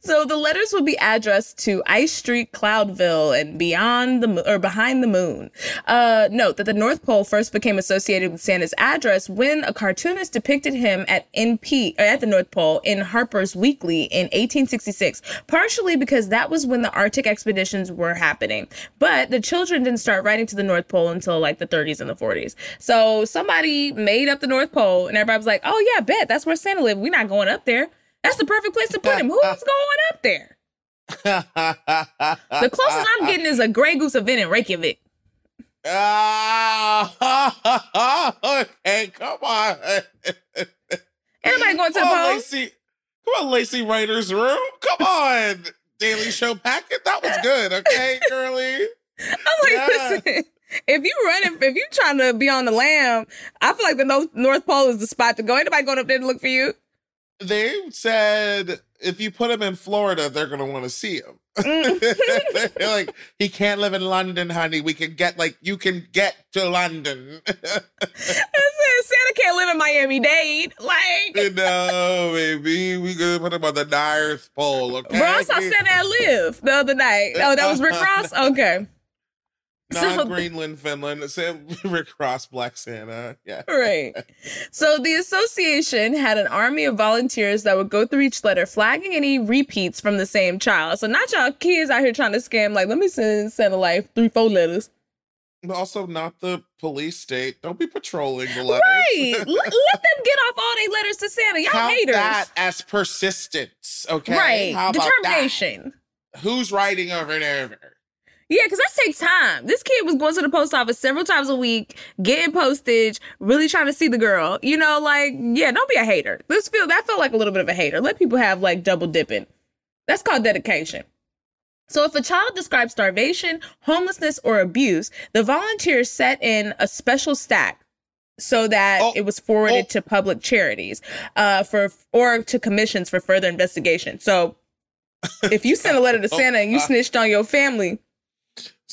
So the letters would be addressed to Ice Street, Cloudville, and beyond the mo- or behind the moon. Uh, note that the North Pole first became associated with Santa's address when a cartoonist depicted him at NP at the North Pole in Harper's Weekly in 1866. Partially because that was when the Arctic expeditions were happening, but the children didn't start writing to the North Pole until like the 30s and the 40s. So somebody made up the North Pole, and everybody was like, "Oh yeah, bet that's where Santa lived. We're not going up there." That's the perfect place to put him. Who's going up there? The closest I'm getting is a Grey Goose event in Reykjavik. Ah, okay, come on. Anybody going to the on, pole? Laci. Come on, Laci Writer's Room. Come on, Daily Show packet. That was good, okay, girly. I'm like, Yeah. listen, if you running, if you trying to be on the lamb, I feel like the North, North Pole is the spot to go. Anybody going up there to look for you? They said if you put him in Florida, they're gonna want to see him. Mm. They're like, he can't live in London, honey. We can get like you can get to London. Santa can't live in Miami Dade. Like, no, baby. We gonna put him on the North Pole, okay? bro, I saw Santa Live the other night. Oh, that was Rick Ross? Okay. Not So- Greenland, Finland. Sam Rick Ross, Black Santa. Yeah. Right. So the association had an army of volunteers that would go through each letter, flagging any repeats from the same child. So not y'all kids out here trying to scam, like, let me send Santa Life three, four letters. But also not the police state. Don't be patrolling the letters. Right. let, let them get off all their letters to Santa. Y'all Count haters. that as persistence, okay? Right. How about Determination. that? Who's writing over and over? Yeah, because that takes time. This kid was going to the post office several times a week, getting postage, really trying to see the girl. You know, like, yeah, don't be a hater. This feel that felt like a little bit of a hater. Let people have like double dipping. That's called dedication. So if a child describes starvation, homelessness, or abuse, the volunteers set in a special stack so that Oh, it was forwarded oh. to public charities uh, for or to commissions for further investigation. So if you sent a letter to Oh, Santa and you uh. snitched on your family,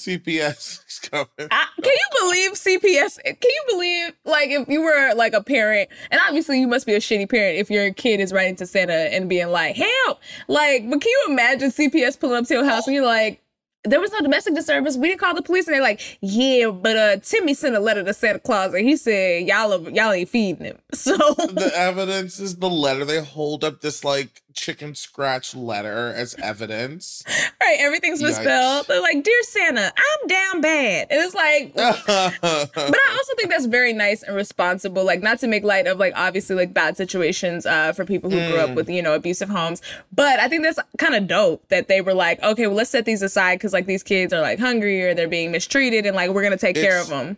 CPS is coming. I, can you believe CPS? Can you believe like if you were like a parent, and obviously you must be a shitty parent if your kid is writing to Santa and being like, "Help!" Like, but can you imagine CPS pulling up to your house and you're like, "There was no domestic disturbance. We didn't call the police." And they're like, "Yeah, but uh, Timmy sent a letter to Santa Claus and he said y'all y'all ain't feeding him." So the evidence is the letter. They hold up this like chicken scratch letter as evidence. right, everything's misspelled. They're like, "Dear Santa, I'm down bad," and it's like. but I also think that's very nice and responsible. Like, not to make light of like obviously like bad situations uh, for people who grew up Mm. with you know abusive homes. But I think that's kind of dope that they were like, okay, well let's set these aside because like these kids are like hungry or they're being mistreated, and like we're gonna take care of them.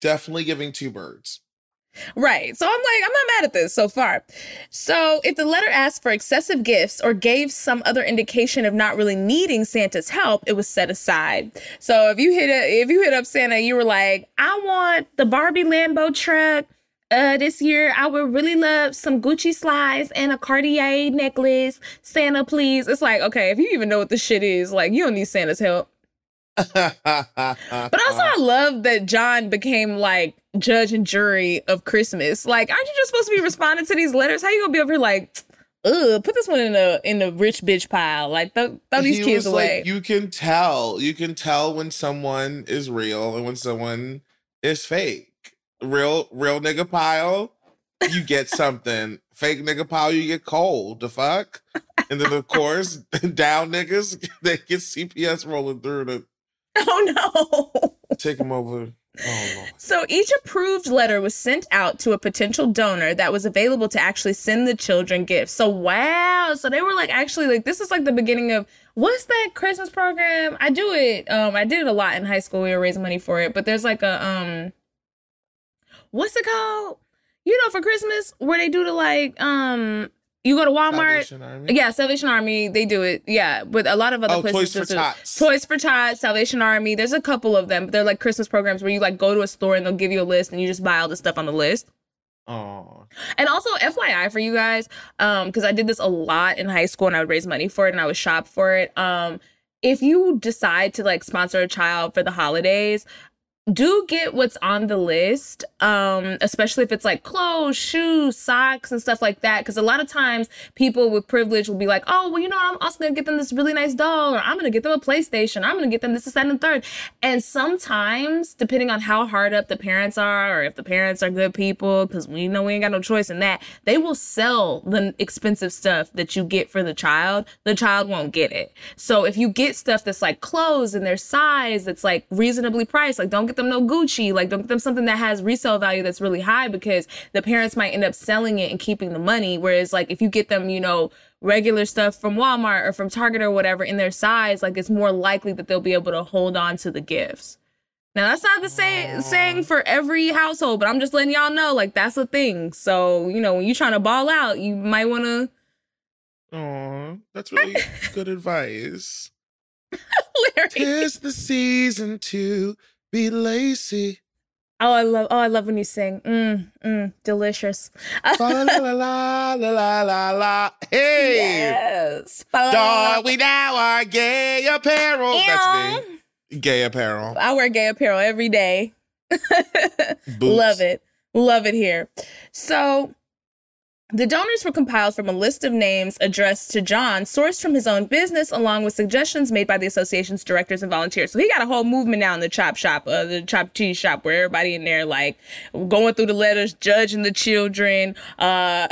Definitely giving two birds. Right. So I'm like, I'm not mad at this so far. So if the letter asked for excessive gifts or gave some other indication of not really needing Santa's help, it was set aside. So if you hit a, if you hit up Santa, you were like, I want the Barbie Lambo truck. Uh, this year I would really love some Gucci slides and a Cartier necklace. Santa, please. It's like, okay, if you even know what the shit is, like you don't need Santa's help. but But also, I love that John became like judge and jury of Christmas. Like, aren't you just supposed to be responding to these letters? How you gonna be over here like, ugh, put this one in the in the rich bitch pile? Like, throw, throw these he kids was away. like, you can tell. You can tell when someone is real and when someone is fake. Real, real nigga pile, you get something. Fake nigga pile, you get cold. The fuck? And then of course, down niggas, they get CPS rolling through to oh no. take them over. Oh So each approved letter was sent out to a potential donor that was available to actually send the children gifts. So wow, so they were like actually like this is like the beginning of what's that Christmas program? I do it. Um, I did it a lot in high school. We were raising money for it, but there's like a um, what's it called? You know, for Christmas where they do the like um, you go to Walmart. Salvation Army? Yeah, Salvation Army, they do it. Yeah, but a lot of other Oh, places Toys for. Tots. Toys for Tots, Salvation Army. There's a couple of them. They're like Christmas programs where you like go to a store and they'll give you a list and you just buy all the stuff on the list. Oh. And also, FYI for you guys, um, because I did this a lot in high school and I would raise money for it and I would shop for it. Um, if you decide to like sponsor a child for the holidays, do get what's on the list um especially if it's like clothes shoes socks and stuff like that because a lot of times people with privilege will be like oh well you know i'm also gonna get them this really nice doll or i'm gonna get them a playstation i'm gonna get them this this that, and third. And sometimes depending on how hard up the parents are or if the parents are good people because we know we ain't got no choice in that they will sell the expensive stuff that you get for the child the child won't get it. So if you get stuff that's like clothes and their size that's like reasonably priced like don't get them no gucci like don't get them something that has resale value that's really high because the parents might end up selling it and keeping the money whereas like if you get them you know regular stuff from walmart or from target or whatever in their size like it's more likely that they'll be able to hold on to the gifts now that's not the say- saying for every household, but I'm just letting y'all know like that's a thing. So you know when you're trying to ball out, you might want to. Oh, that's really good advice. Larry. Tis the season to be lazy. Oh, I love. Oh, I love when you sing. Mm, mm, delicious. La la la la la la la. Hey, Yes. dog, we now are gay apparel. That's me. Gay apparel. I wear gay apparel every day. Love it. Love it here. So the donors were compiled from a list of names addressed to John, sourced from his own business, along with suggestions made by the association's directors and volunteers. So he got a whole movement now in the chop shop, uh, the chop cheese shop, where everybody in there like going through the letters, judging the children, uh,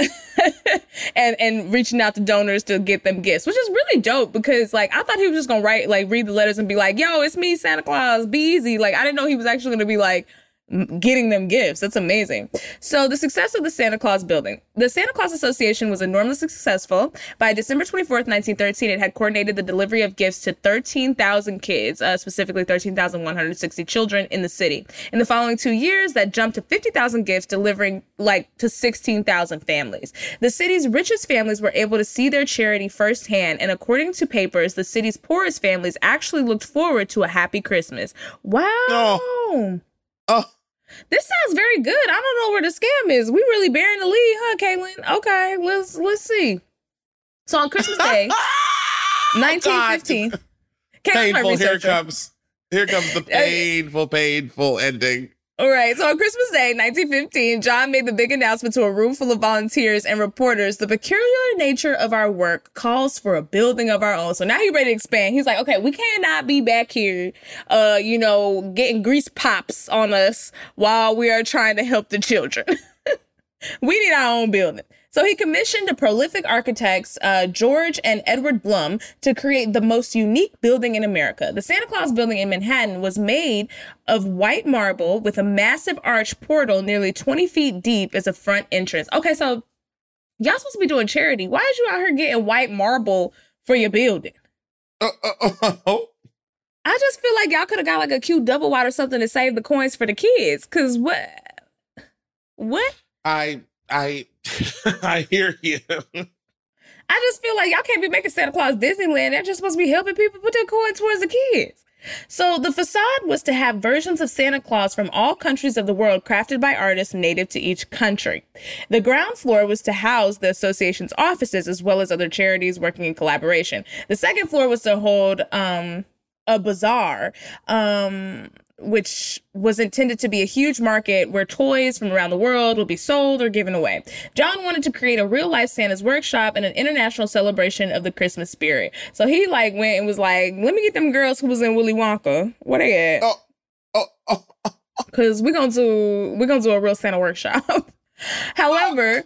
and and reaching out to donors to get them gifts, which is really dope because like I thought he was just gonna write like read the letters and be like, "Yo, it's me, Santa Claus. Be easy." Like I didn't know he was actually gonna be like getting them gifts. That's amazing. So, the success of the Santa Claus building. The Santa Claus Association was enormously successful. By December 24th, 1913, it had coordinated the delivery of gifts to 13,000 kids, uh, specifically 13,160 children in the city. In the following two years, that jumped to 50,000 gifts, delivering like to 16,000 families. The city's richest families were able to see their charity firsthand, and according to papers, the city's poorest families actually looked forward to a happy Christmas. Wow. Oh. Oh, This sounds very good. I don't know where the scam is. We really bearing the lead, huh, Kaelyn? Okay, let's let's see. So on Christmas Day, 1915. Painful. Here comes. Here comes the painful, painful ending. All right. So on Christmas Day, 1915, John made the big announcement to a room full of volunteers and reporters. The peculiar nature of our work calls for a building of our own. So now he's ready to expand. He's like, okay, we cannot be back here, uh, you know, getting grease pops on us while we are trying to help the children. we need our own building. So he commissioned the prolific architects uh, George and Edward Blum to create the most unique building in America. The Santa Claus building in Manhattan was made of white marble with a massive arch portal nearly 20 feet deep as a front entrance. Okay, so y'all supposed to be doing charity. Why is you out here getting white marble for your building? Uh, uh, uh, oh. I just feel like y'all could have got like a cute double wide or something to save the coins for the kids. Cause what? What? I I I hear you. I just feel like y'all can't be making Santa Claus Disneyland. They're just supposed to be helping people put their coin towards the kids. So the facade was to have versions of Santa Claus from all countries of the world crafted by artists native to each country. The ground floor was to house the association's offices as well as other charities working in collaboration. The second floor was to hold um, a bazaar. Um, which was intended to be a huge market where toys from around the world would be sold or given away. John wanted to create a real life Santa's workshop and an international celebration of the Christmas spirit. So he like went and was like, "Let me get them girls who was in Willy Wonka. Where they at? Oh, oh, oh, oh. Cause we're gonna do we're gonna do a real Santa workshop." However,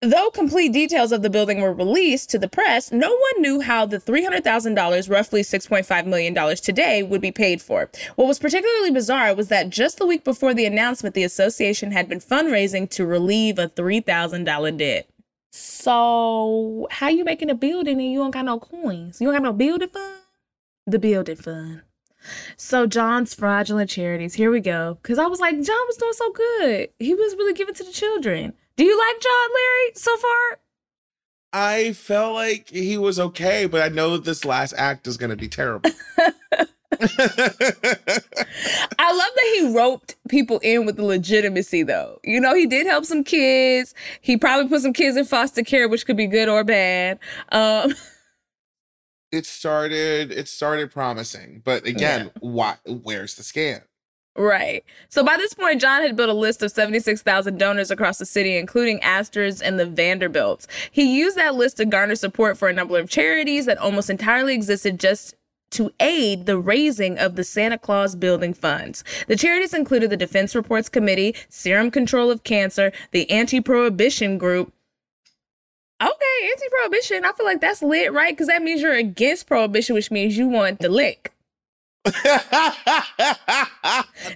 Though complete details of the building were released to the press, no one knew how the $300,000, roughly $6.5 million today, would be paid for. What was particularly bizarre was that just the week before the announcement, the association had been fundraising to relieve a $3,000 debt. So, how you making a building and you don't got no coins? You don't got no building fund? The building fund. So John's fraudulent charities. Here we go. Cause I was like, John was doing so good. He was really giving to the children. Do you like John Larry so far? I felt like he was okay, but I know this last act is going to be terrible. I love that he roped people in with the legitimacy, though. You know, he did help some kids. He probably put some kids in foster care, which could be good or bad. Um, it started. It started promising, but again, yeah. why? Where's the scam? Right. So by this point, John had built a list of 76,000 donors across the city, including Astor's and the Vanderbilts. He used that list to garner support for a number of charities that almost entirely existed just to aid the raising of the Santa Claus Building funds. The charities included the Defense Reports Committee, Serum Control of Cancer, the Anti Prohibition Group, Okay, anti-prohibition. I feel like that's lit, right? Because that means you're against prohibition, which means you want the lick now,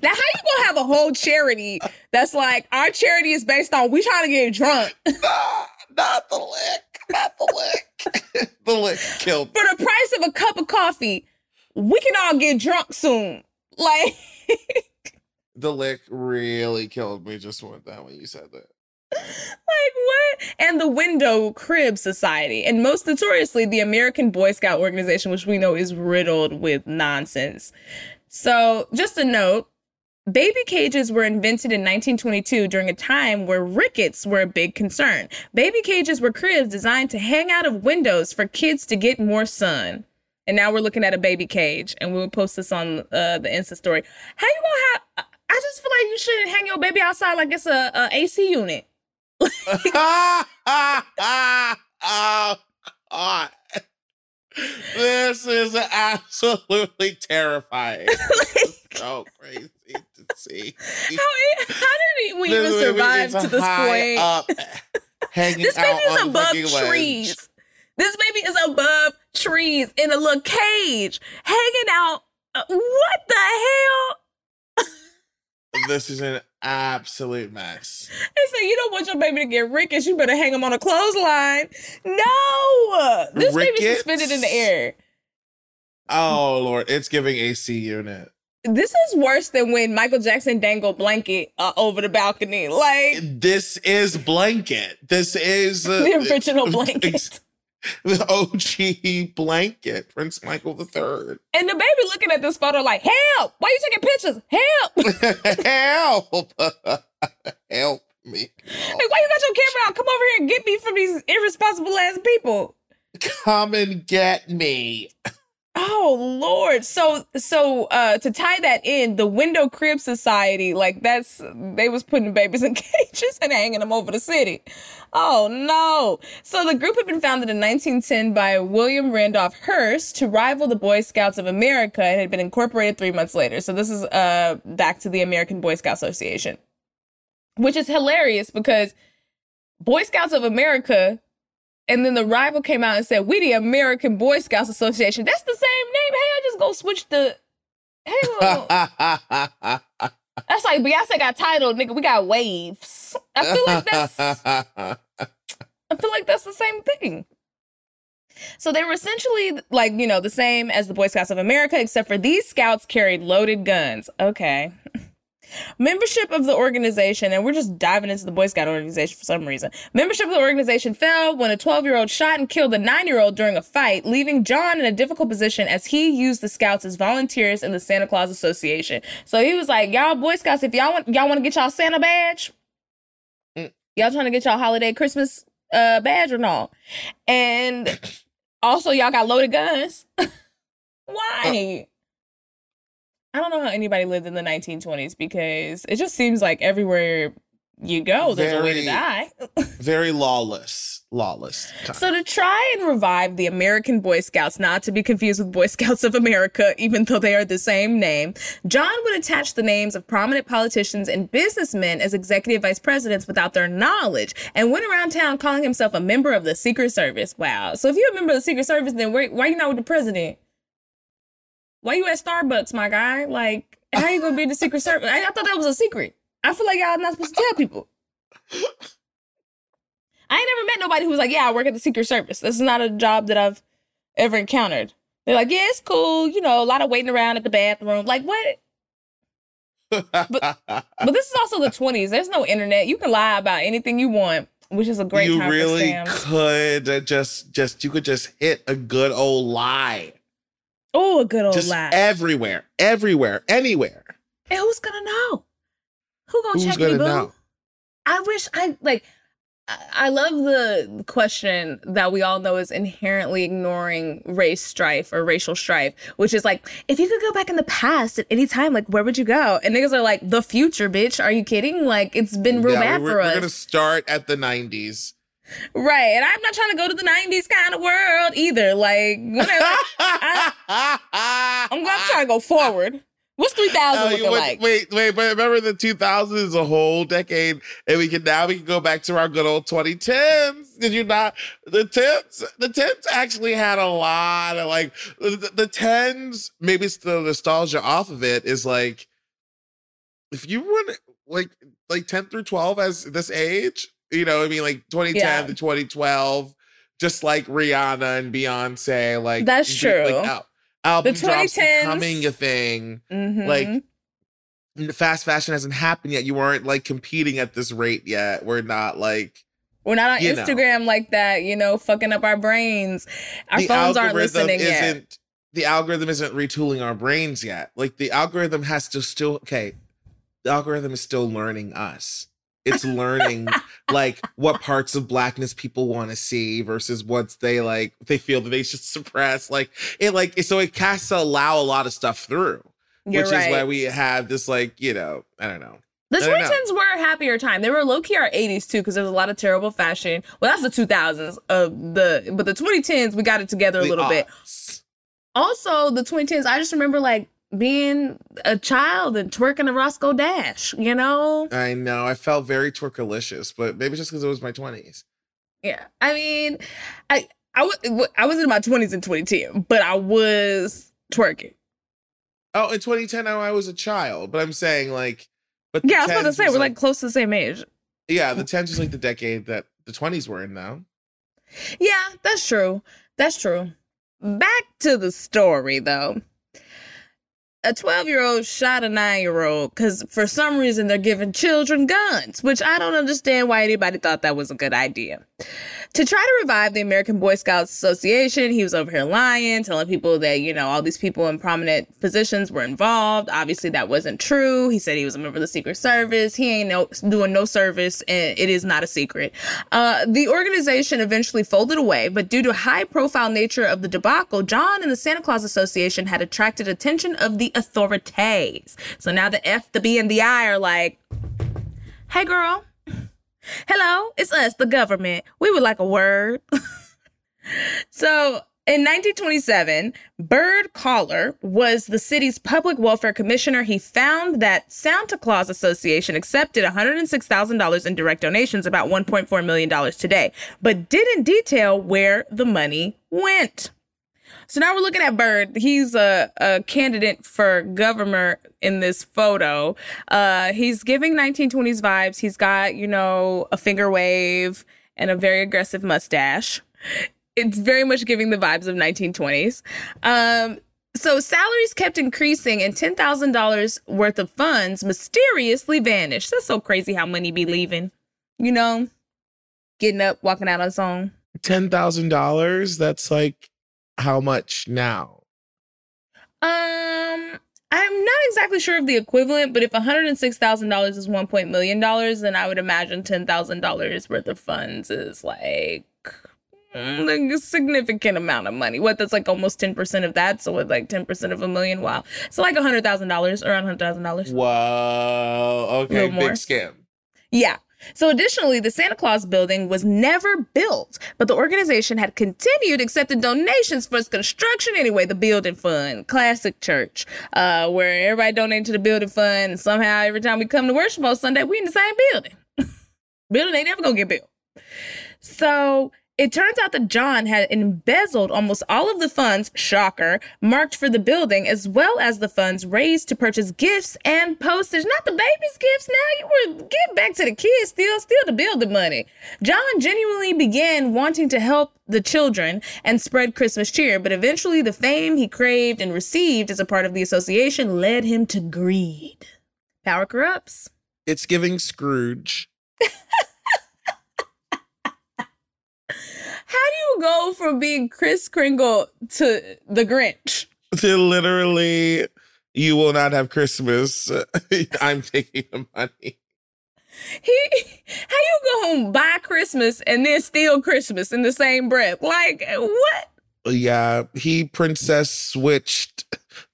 how you gonna have a whole charity that's like our charity is based on we trying to get drunk? nah, not the lick, not the lick. the lick killed. For the price of a cup of coffee, we can all get drunk soon. Like the lick really killed me just with that when you said that like what? And the Window Crib Society, and most notoriously the American Boy Scout organization, which we know is riddled with nonsense. So, just a note, Baby cages were invented in 1922 during a time where rickets were a big concern. Baby cages were cribs designed to hang out of windows for kids to get more sun. And now we're looking at a baby cage, and we'll post this on uh, the Insta story. How you gonna have? I just feel like you shouldn't hang your baby outside like it's a, a AC unit oh, God. This is absolutely terrifying. like, so crazy to see. How, how did we even survive to this point? Up, hanging this baby is above trees. Ledge. This baby is above trees in a little cage, hanging out. Uh, what the hell? this is an absolute mess. They say you don't want your baby to get rickets. You better hang him on a clothesline. No, this rickets? baby's suspended in the air. Oh Lord, it's giving AC unit. This is worse than when Michael Jackson dangled blanket uh, over the balcony. Like this is blanket. This is uh, the original blanket. the OG blanket, Prince Michael III. And the baby looking at this photo like, help! Why are you taking pictures? Help! Help! Help me. Like, why you got your camera out? Come over here and get me from these irresponsible ass people. Come and get me. Oh Lord. So so uh to tie that in, the Window Crib Society, like that's they was putting babies in cages and hanging them over the city. Oh no. So the group had been founded in 1910 by William Randolph Hearst to rival the Boy Scouts of America and had been incorporated three months later. So this is uh back to the American Boy Scout Association. Which is hilarious because Boy Scouts of America and then the rival came out and said, "We the American Boy Scouts Association." That's the same name. Hey, I just go switch the. Hey, that's like Beyonce got titled, nigga. We got waves. I feel like that's. I feel like that's the same thing. So they were essentially like you know the same as the Boy Scouts of America, except for these scouts carried loaded guns. Okay. Membership of the organization, and we're just diving into the Boy Scout organization for some reason. Membership of the organization fell when a 12 year old shot and killed a 9 year old during a fight, leaving John in a difficult position as he used the scouts as volunteers in the Santa Claus Association. So he was like, Y'all Boy Scouts, if y'all want y'all want to get y'all Santa badge, Mm. y'all trying to get y'all holiday Christmas uh badge or no? And also y'all got loaded guns. Why? I don't know how anybody lived in the 1920s because it just seems like everywhere you go, there's a way to die. Very lawless. Lawless. time. So to try and revive the American Boy Scouts, not to be confused with Boy Scouts of America, even though they are the same name, John would attach the names of prominent politicians and businessmen as executive vice presidents without their knowledge, and went around town calling himself a member of the Secret Service. Wow. So if you're a member of the Secret Service, then why, why you not with the president? Why you at Starbucks, my guy? Like, how you gonna be in the Secret Service? I, I thought that was a secret. I feel like y'all not supposed to tell people. I ain't never met nobody who was like, "Yeah, I work at the Secret Service." This is not a job that I've ever encountered. They're like, "Yeah, it's cool. You know, a lot of waiting around at the bathroom. Like, what? But but this is also the '20s. There's no internet. You can lie about anything you want, which is a great you time really could just just you could just hit a good old lie. Oh, a good old just lie. everywhere, everywhere, anywhere. and who's gonna know? Who gonna Who's check gonna me, boo? know? I wish I like. I- love the question that we all know is inherently ignoring race strife or racial strife, which is like, if you could go back in the past at any time, like, where would you go? And niggas are like, the future, bitch. Are you kidding? Like, it's been real Yeah, bad we're, for we're us. gonna start at the nineties. Right. And I'm not trying to go to the 90s kind of world either. Like, whatever. I'm, I'm trying to go forward. What's 3000 Oh, looking wait, like? wait, wait, but remember the 2000s is a whole decade, and we can now we can go back to our good old 2010s. Did you not? The tens, the tens actually had a lot of like the, the tens. Maybe it's the nostalgia off of it is like if you run like like 10 through 12 as this age, you know, what I mean, like 2010 Yeah. to 2012, just like Rihanna and Beyonce, like That's true. Like, al- album drops becoming a thing Mhm. like fast fashion hasn't happened yet. You weren't like competing at this rate yet. We're not like We're not on you know. Instagram like that, you know, fucking up our brains. Our the phones aren't listening yet. isn't the algorithm isn't retooling our brains yet. Like the algorithm has to still okay. The algorithm is still learning us. It's learning like what parts of blackness people want to see versus what's they like they feel that they should suppress. Like it like so it has to allow a lot of stuff through. You're which right. is why we have this like, you know, I don't know. the I know. 2010s were a happier time. They were low key our 80s too, because there was a lot of terrible fashion. Well, that's the 2000s of the, but the 2010s we got it together a The little bit. Also, the 2010s, I just remember like being a child and twerking a Roscoe Dash. You know? I know. I felt very twerkalicious, but maybe just because it was my twenties. Yeah. I mean, I I was in my 20s in 2010, but I was twerking. Oh, in 2010, I was a child, but I'm saying like, but Yeah, I was about to say we're like close to the same age. yeah, the tens was like the decade that the 20s were in now. Yeah, that's true. That's true. Back to the story though. A 12 year old shot a nine year old because for some reason they're giving children guns, which I don't understand why anybody thought that was a good idea. To try to revive the American Boy Scouts Association, he was over here lying, telling people that, you know, all these people in prominent positions were involved. Obviously, that wasn't true. He said he was a member of the Secret Service. He ain't no, doing no service, and it is not a secret. Uh, the organization eventually folded away, but due to high profile nature of the debacle, John and the Santa Claus Association had attracted attention of the authorities. So now the F, the B, and the I are like, hey, girl. Hello, it's us, the government. We would like a word. so in 1927, Bird Coler was the city's public welfare commissioner. He found that Santa Claus Association accepted $106,000 in direct donations, about $1.4 million today, but didn't detail where the money went. So now we're looking at Bird. He's a, a candidate for governor in this photo. Uh, he's giving 1920s vibes. He's got, you know, a finger wave and a very aggressive mustache. It's very much giving the vibes of 1920s. Um, so salaries kept increasing and $10,000 worth of funds mysteriously vanished. That's so crazy how money be leaving. You know, getting up, walking out on its own. $10,000? That's like how much now? Um, I'm not exactly sure of the equivalent, but if $106,000 is $1 million, then I would imagine $10,000 worth of funds is like, mm, like a significant amount of money. What that's like almost 10% of that. So with like 10% of a million, wow. So like $100,000, around $100,000. Wow. Okay, big scam. Yeah. So, additionally, the Santa Claus building was never built, but the organization had continued accepting donations for its construction anyway. The building fund, classic church, uh, where everybody donated to the building fund. And somehow, every time we come to worship on Sunday, we in the same building. building ain't never gonna get built. So, it turns out that John had embezzled almost all of the funds, shocker, marked for the building, as well as the funds raised to purchase gifts and postage. Not the baby's gifts now. You were give back to the kids, still, still to build the money. John genuinely began wanting to help the children and spread Christmas cheer, but eventually the fame he craved and received as a part of the association led him to greed. Power corrupts. It's giving Scrooge. How do you go from being Kris Kringle to the Grinch? To literally, you will not have Christmas. I'm taking the money. He, how you go home buy Christmas and then steal Christmas in the same breath? Like what? Yeah, he princess switched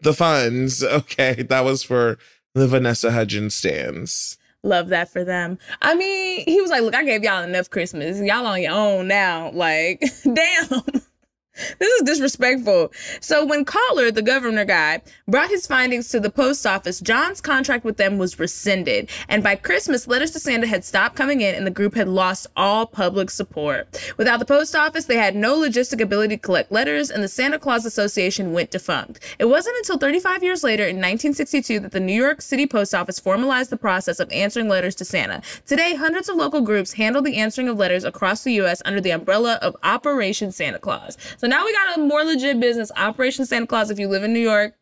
the funds. Okay, that was for the Vanessa Hudgens stands. Love that for them. I mean, he was like, look, I gave y'all enough Christmas. Y'all on your own now. Like, damn. This is disrespectful. So when Coler, the governor guy, brought his findings to the post office, John's contract with them was rescinded. And by Christmas, letters to Santa had stopped coming in and the group had lost all public support. Without the post office, they had no logistic ability to collect letters and the Santa Claus Association went defunct. It wasn't until 35 years later in 1962 that the New York City Post Office formalized the process of answering letters to Santa. Today, hundreds of local groups handle the answering of letters across the U.S. under the umbrella of Operation Santa Claus. So now we got a more legit business, Operation Santa Claus. If you live in New York,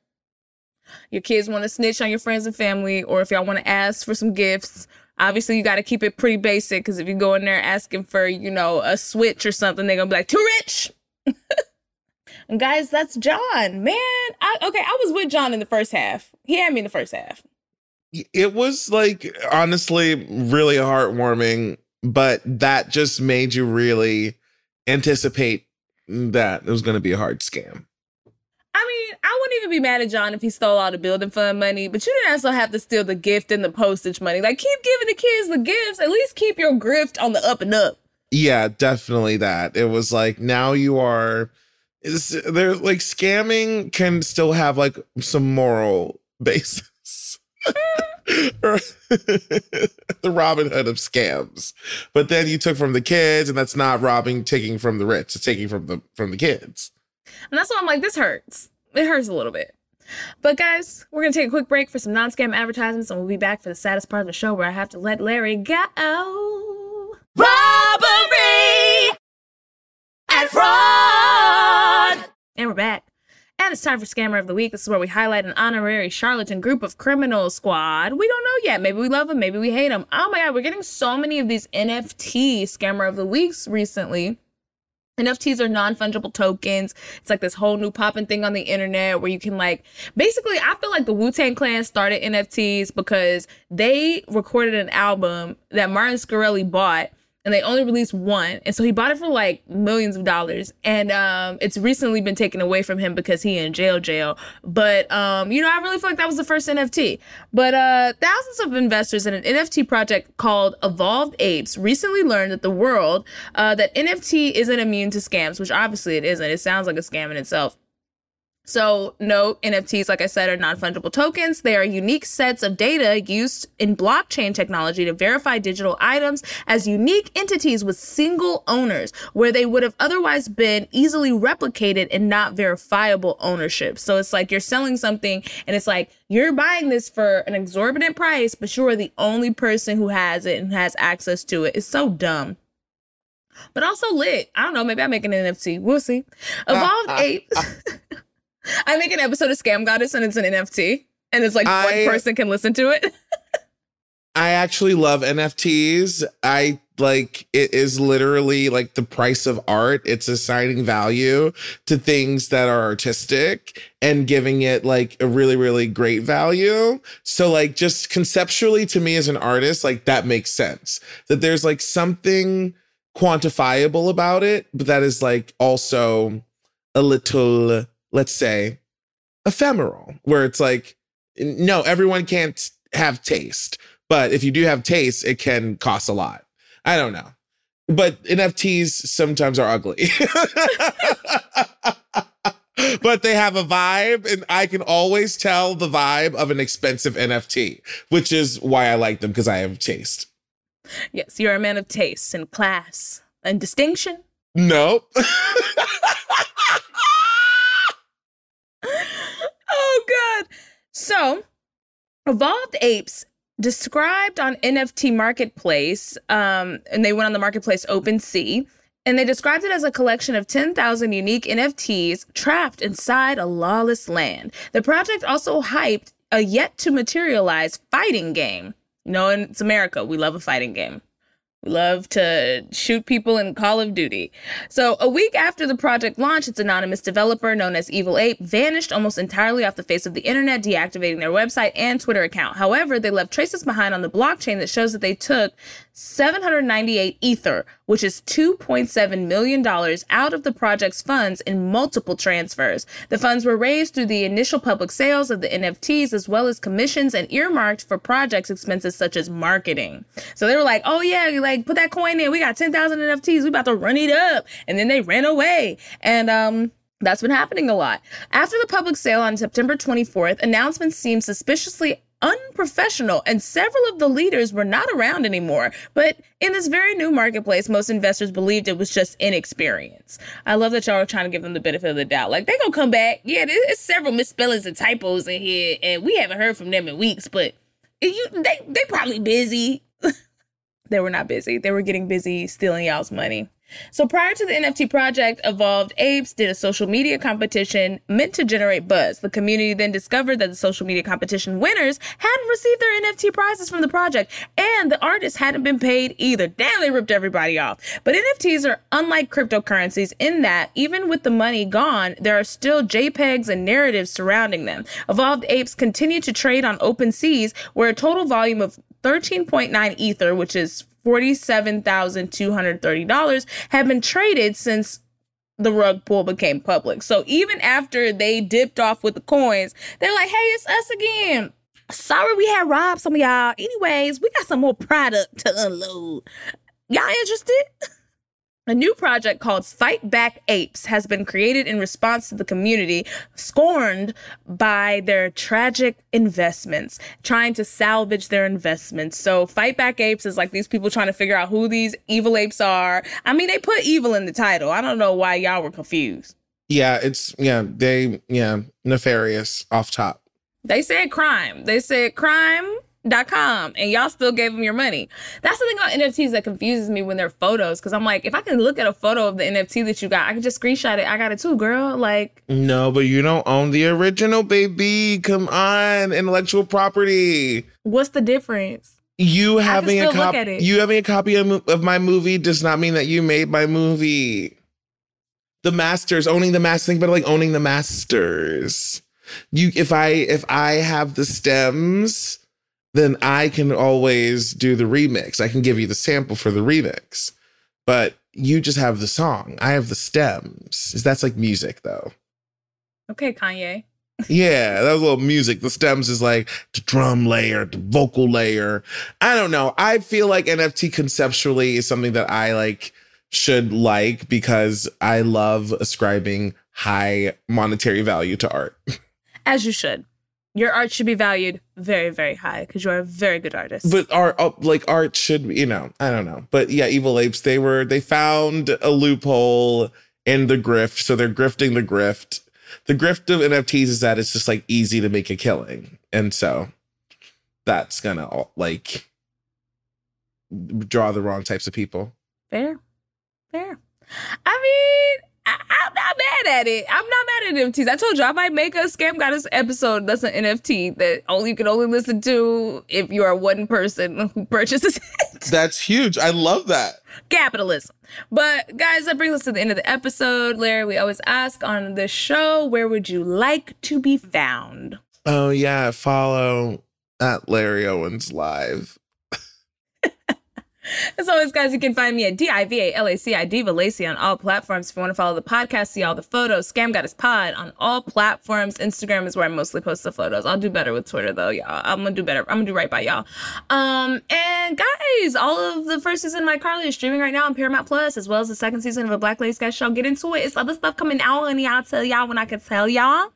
your kids want to snitch on your friends and family, or if y'all want to ask for some gifts, obviously you got to keep it pretty basic. Because if you go in there asking for, you know, a switch or something, they're gonna be like, too rich. and guys, that's John. Man, I, okay, I was with John in the first half. He had me in the first half. It was like honestly really heartwarming, but that just made you really anticipate that it was going to be a hard scam. I mean, I wouldn't even be mad at John if he stole all the building fund money, but you didn't also have to steal the gift and the postage money. Like, keep giving the kids the gifts. At least keep your grift on the up and up. Yeah, definitely that. It was like now you are. Is there like scamming can still have like some moral basis. Mm. the Robin Hood of scams. But then you took from the kids, and that's not robbing, taking from the rich. It's taking from the from the kids. And that's why I'm like, this hurts. It hurts a little bit. But guys, we're gonna take a quick break for some non-scam advertisements, and we'll be back for the saddest part of the show where I have to let Larry go. Robbery and fraud. And we're back. And it's time for Scammer of the Week. This is where we highlight an honorary charlatan group of criminal squad. We don't know yet. Maybe we love them, maybe we hate them. Oh my God, we're getting so many of these NFT Scammer of the Weeks recently. NFTs are non-fungible tokens. It's like this whole new popping thing on the internet where you can like basically I feel like the Wu-Tang Clan started NFTs because they recorded an album that Martin Shkreli bought and they only released one. And so he bought it for like millions of dollars. And um, it's recently been taken away from him because he in jail jail. But um, you know, I really feel like that was the first NFT. But uh, thousands of investors in an NFT project called Evolved Apes recently learned that the world uh, that NFT isn't immune to scams, which obviously it isn't. It sounds like a scam in itself. So, note NFTs, like I said, are non fungible tokens. They are unique sets of data used in blockchain technology to verify digital items as unique entities with single owners, where they would have otherwise been easily replicated and not verifiable ownership. So, it's like you're selling something and it's like you're buying this for an exorbitant price, but you are the only person who has it and has access to it. It's so dumb but also lit. I don't know. Maybe I make an NFT. We'll see. Ah, Evolved ah, Ape. Ah. I make an episode of Scam Goddess and it's an NFT. And it's like I, one person can listen to it. I actually love NFTs. I like it is literally like the price of art. It's assigning value to things that are artistic and giving it like a really, really great value. So, like, just conceptually to me as an artist, like that makes sense that there's like something quantifiable about it, but that is like also a little let's say, ephemeral, where it's like, no, everyone can't have taste. But if you do have taste, it can cost a lot. I don't know. But NFTs sometimes are ugly. but they have a vibe, and I can always tell the vibe of an expensive NFT, which is why I like them because I have taste. Yes, you're a man of taste and class and distinction. Nope. So, Evolved Apes described on NFT Marketplace, um, and they went on the marketplace OpenSea, and they described it as a collection of 10,000 unique NFTs trapped inside a lawless land. The project also hyped a yet to materialize fighting game. You know, it's America. We love a fighting game. Love to shoot people in Call of Duty. So, a week after the project launched, its anonymous developer, known as Evil Ape, vanished almost entirely off the face of the internet, deactivating their website and Twitter account. However, they left traces behind on the blockchain that shows that they took 798 Ether, which is $2.7 million out of the project's funds in multiple transfers. The funds were raised through the initial public sales of the NFTs as well as commissions and earmarked for projects expenses such as marketing. So they were like, oh yeah, like put that coin in. We got 10,000 NFTs. We about to run it up. And then they ran away. And, um, that's been happening a lot. After the public sale on September 24th, announcements seemed suspiciously unprofessional, and several of the leaders were not around anymore. But in this very new marketplace, most investors believed it was just inexperience. I love that y'all are trying to give them the benefit of the doubt. Like, they gonna come back. Yeah, there's several misspellings and typos in here, and we haven't heard from them in weeks, but you, they, they probably busy. They were not busy. They were getting busy stealing y'all's money. So prior to the NFT project, Evolved Apes did a social media competition meant to generate buzz. The community then discovered that the social media competition winners hadn't received their NFT prizes from the project, and the artists hadn't been paid either. Damn, they ripped everybody off. But NFTs are unlike cryptocurrencies in that even with the money gone, there are still JPEGs and narratives surrounding them. Evolved Apes continue to trade on open seas, where a total volume of 13.9 Ether, which is $47,230 have been traded since the rug pull became public. So even after they dipped off with the coins, they're like, hey, it's us again. Sorry we had robbed some of y'all. Anyways, we got some more product to unload. Y'all interested? A new project called Fight Back Apes has been created in response to the community scorned by their tragic investments, trying to salvage their investments. So, Fight Back Apes is like these people trying to figure out who these evil apes are. I mean, they put evil in the title. I don't know why y'all were confused. Yeah, it's, yeah, they, yeah, nefarious off top. They said crime. They said crime com and y'all still gave them your money. That's the thing about NFTs that confuses me when they're photos because I'm like, if I can look at a photo of the NFT that you got, I can just screenshot it. I got it too, girl. Like, no, but you don't own the original, baby. Come on, intellectual property. What's the difference? You having a copy, you having a copy of, of my movie does not mean that you made my movie. The masters owning the master thing, but like owning the masters. You, if I if I have the stems then I can always do the remix. I can give you the sample for the remix. But you just have the song. I have the stems. That's like music though. Okay, Kanye. yeah, that was a little music. The stems is like the drum layer, the vocal layer. I don't know. I feel like NFT conceptually is something that I like should like because I love ascribing high monetary value to art. As you should your art should be valued very very high because you're a very good artist. But art uh, like art should you know i don't know. But yeah evil apes they were they found a loophole in the grift so they're grifting the grift. The grift of nfts is that it's just like easy to make a killing. And so that's gonna like draw the wrong types of people. Fair. Fair. I mean I, am not mad at it. I'm not mad at NFTs. I told you I might make a scam goddess episode that's an NFT that only you can only listen to if you are one person who purchases it. That's huge. I love that. Capitalism. But guys, that brings us to the end of the episode. Larry, we always ask on this show, where would you like to be found? Oh yeah, follow at Larry Owens Live as always, guys, you can find me at D-I-V-A-L-A-C-I, Diva Laci on all platforms. If you want to follow the podcast, see all the photos, Scam Goddess Pod on all platforms. Instagram is where I mostly post the photos. I'll do better with Twitter though, y'all. I'm gonna do better. I'm gonna do right by y'all. Um, and guys, all of the first season of iCarly is streaming right now on Paramount Plus, as well as the second season of a Black Lady Sketch Show. Get into it. It's other stuff coming out, and I'll tell y'all when I can tell y'all.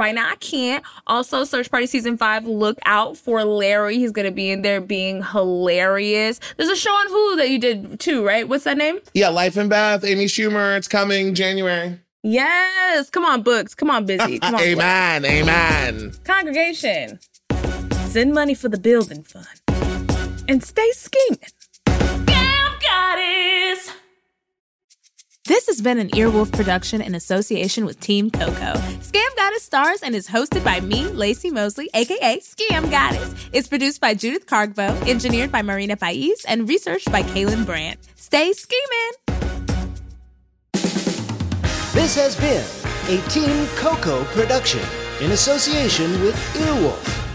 Right now, I can't. Also, Search Party Season 5, look out for Larry. He's going to be in there being hilarious. There's a show on Hulu that you did too, right? What's that name? Yeah, Life and Beth, Amy Schumer. It's coming January. Yes. Come on, books. Come on, busy. Come on. amen. Books. Amen. Congregation. Send money for the building fund. And stay scheming. Scam Goddess. This has been an Earwolf production in association with Team Coco. Scam Goddess stars and is hosted by me, Laci Mosley, aka Scam Goddess. It's produced by Judith Cargbo, engineered by Marina Pais, and researched by Kaelyn Brandt. Stay scheming! This has been a Team Coco production in association with Earwolf.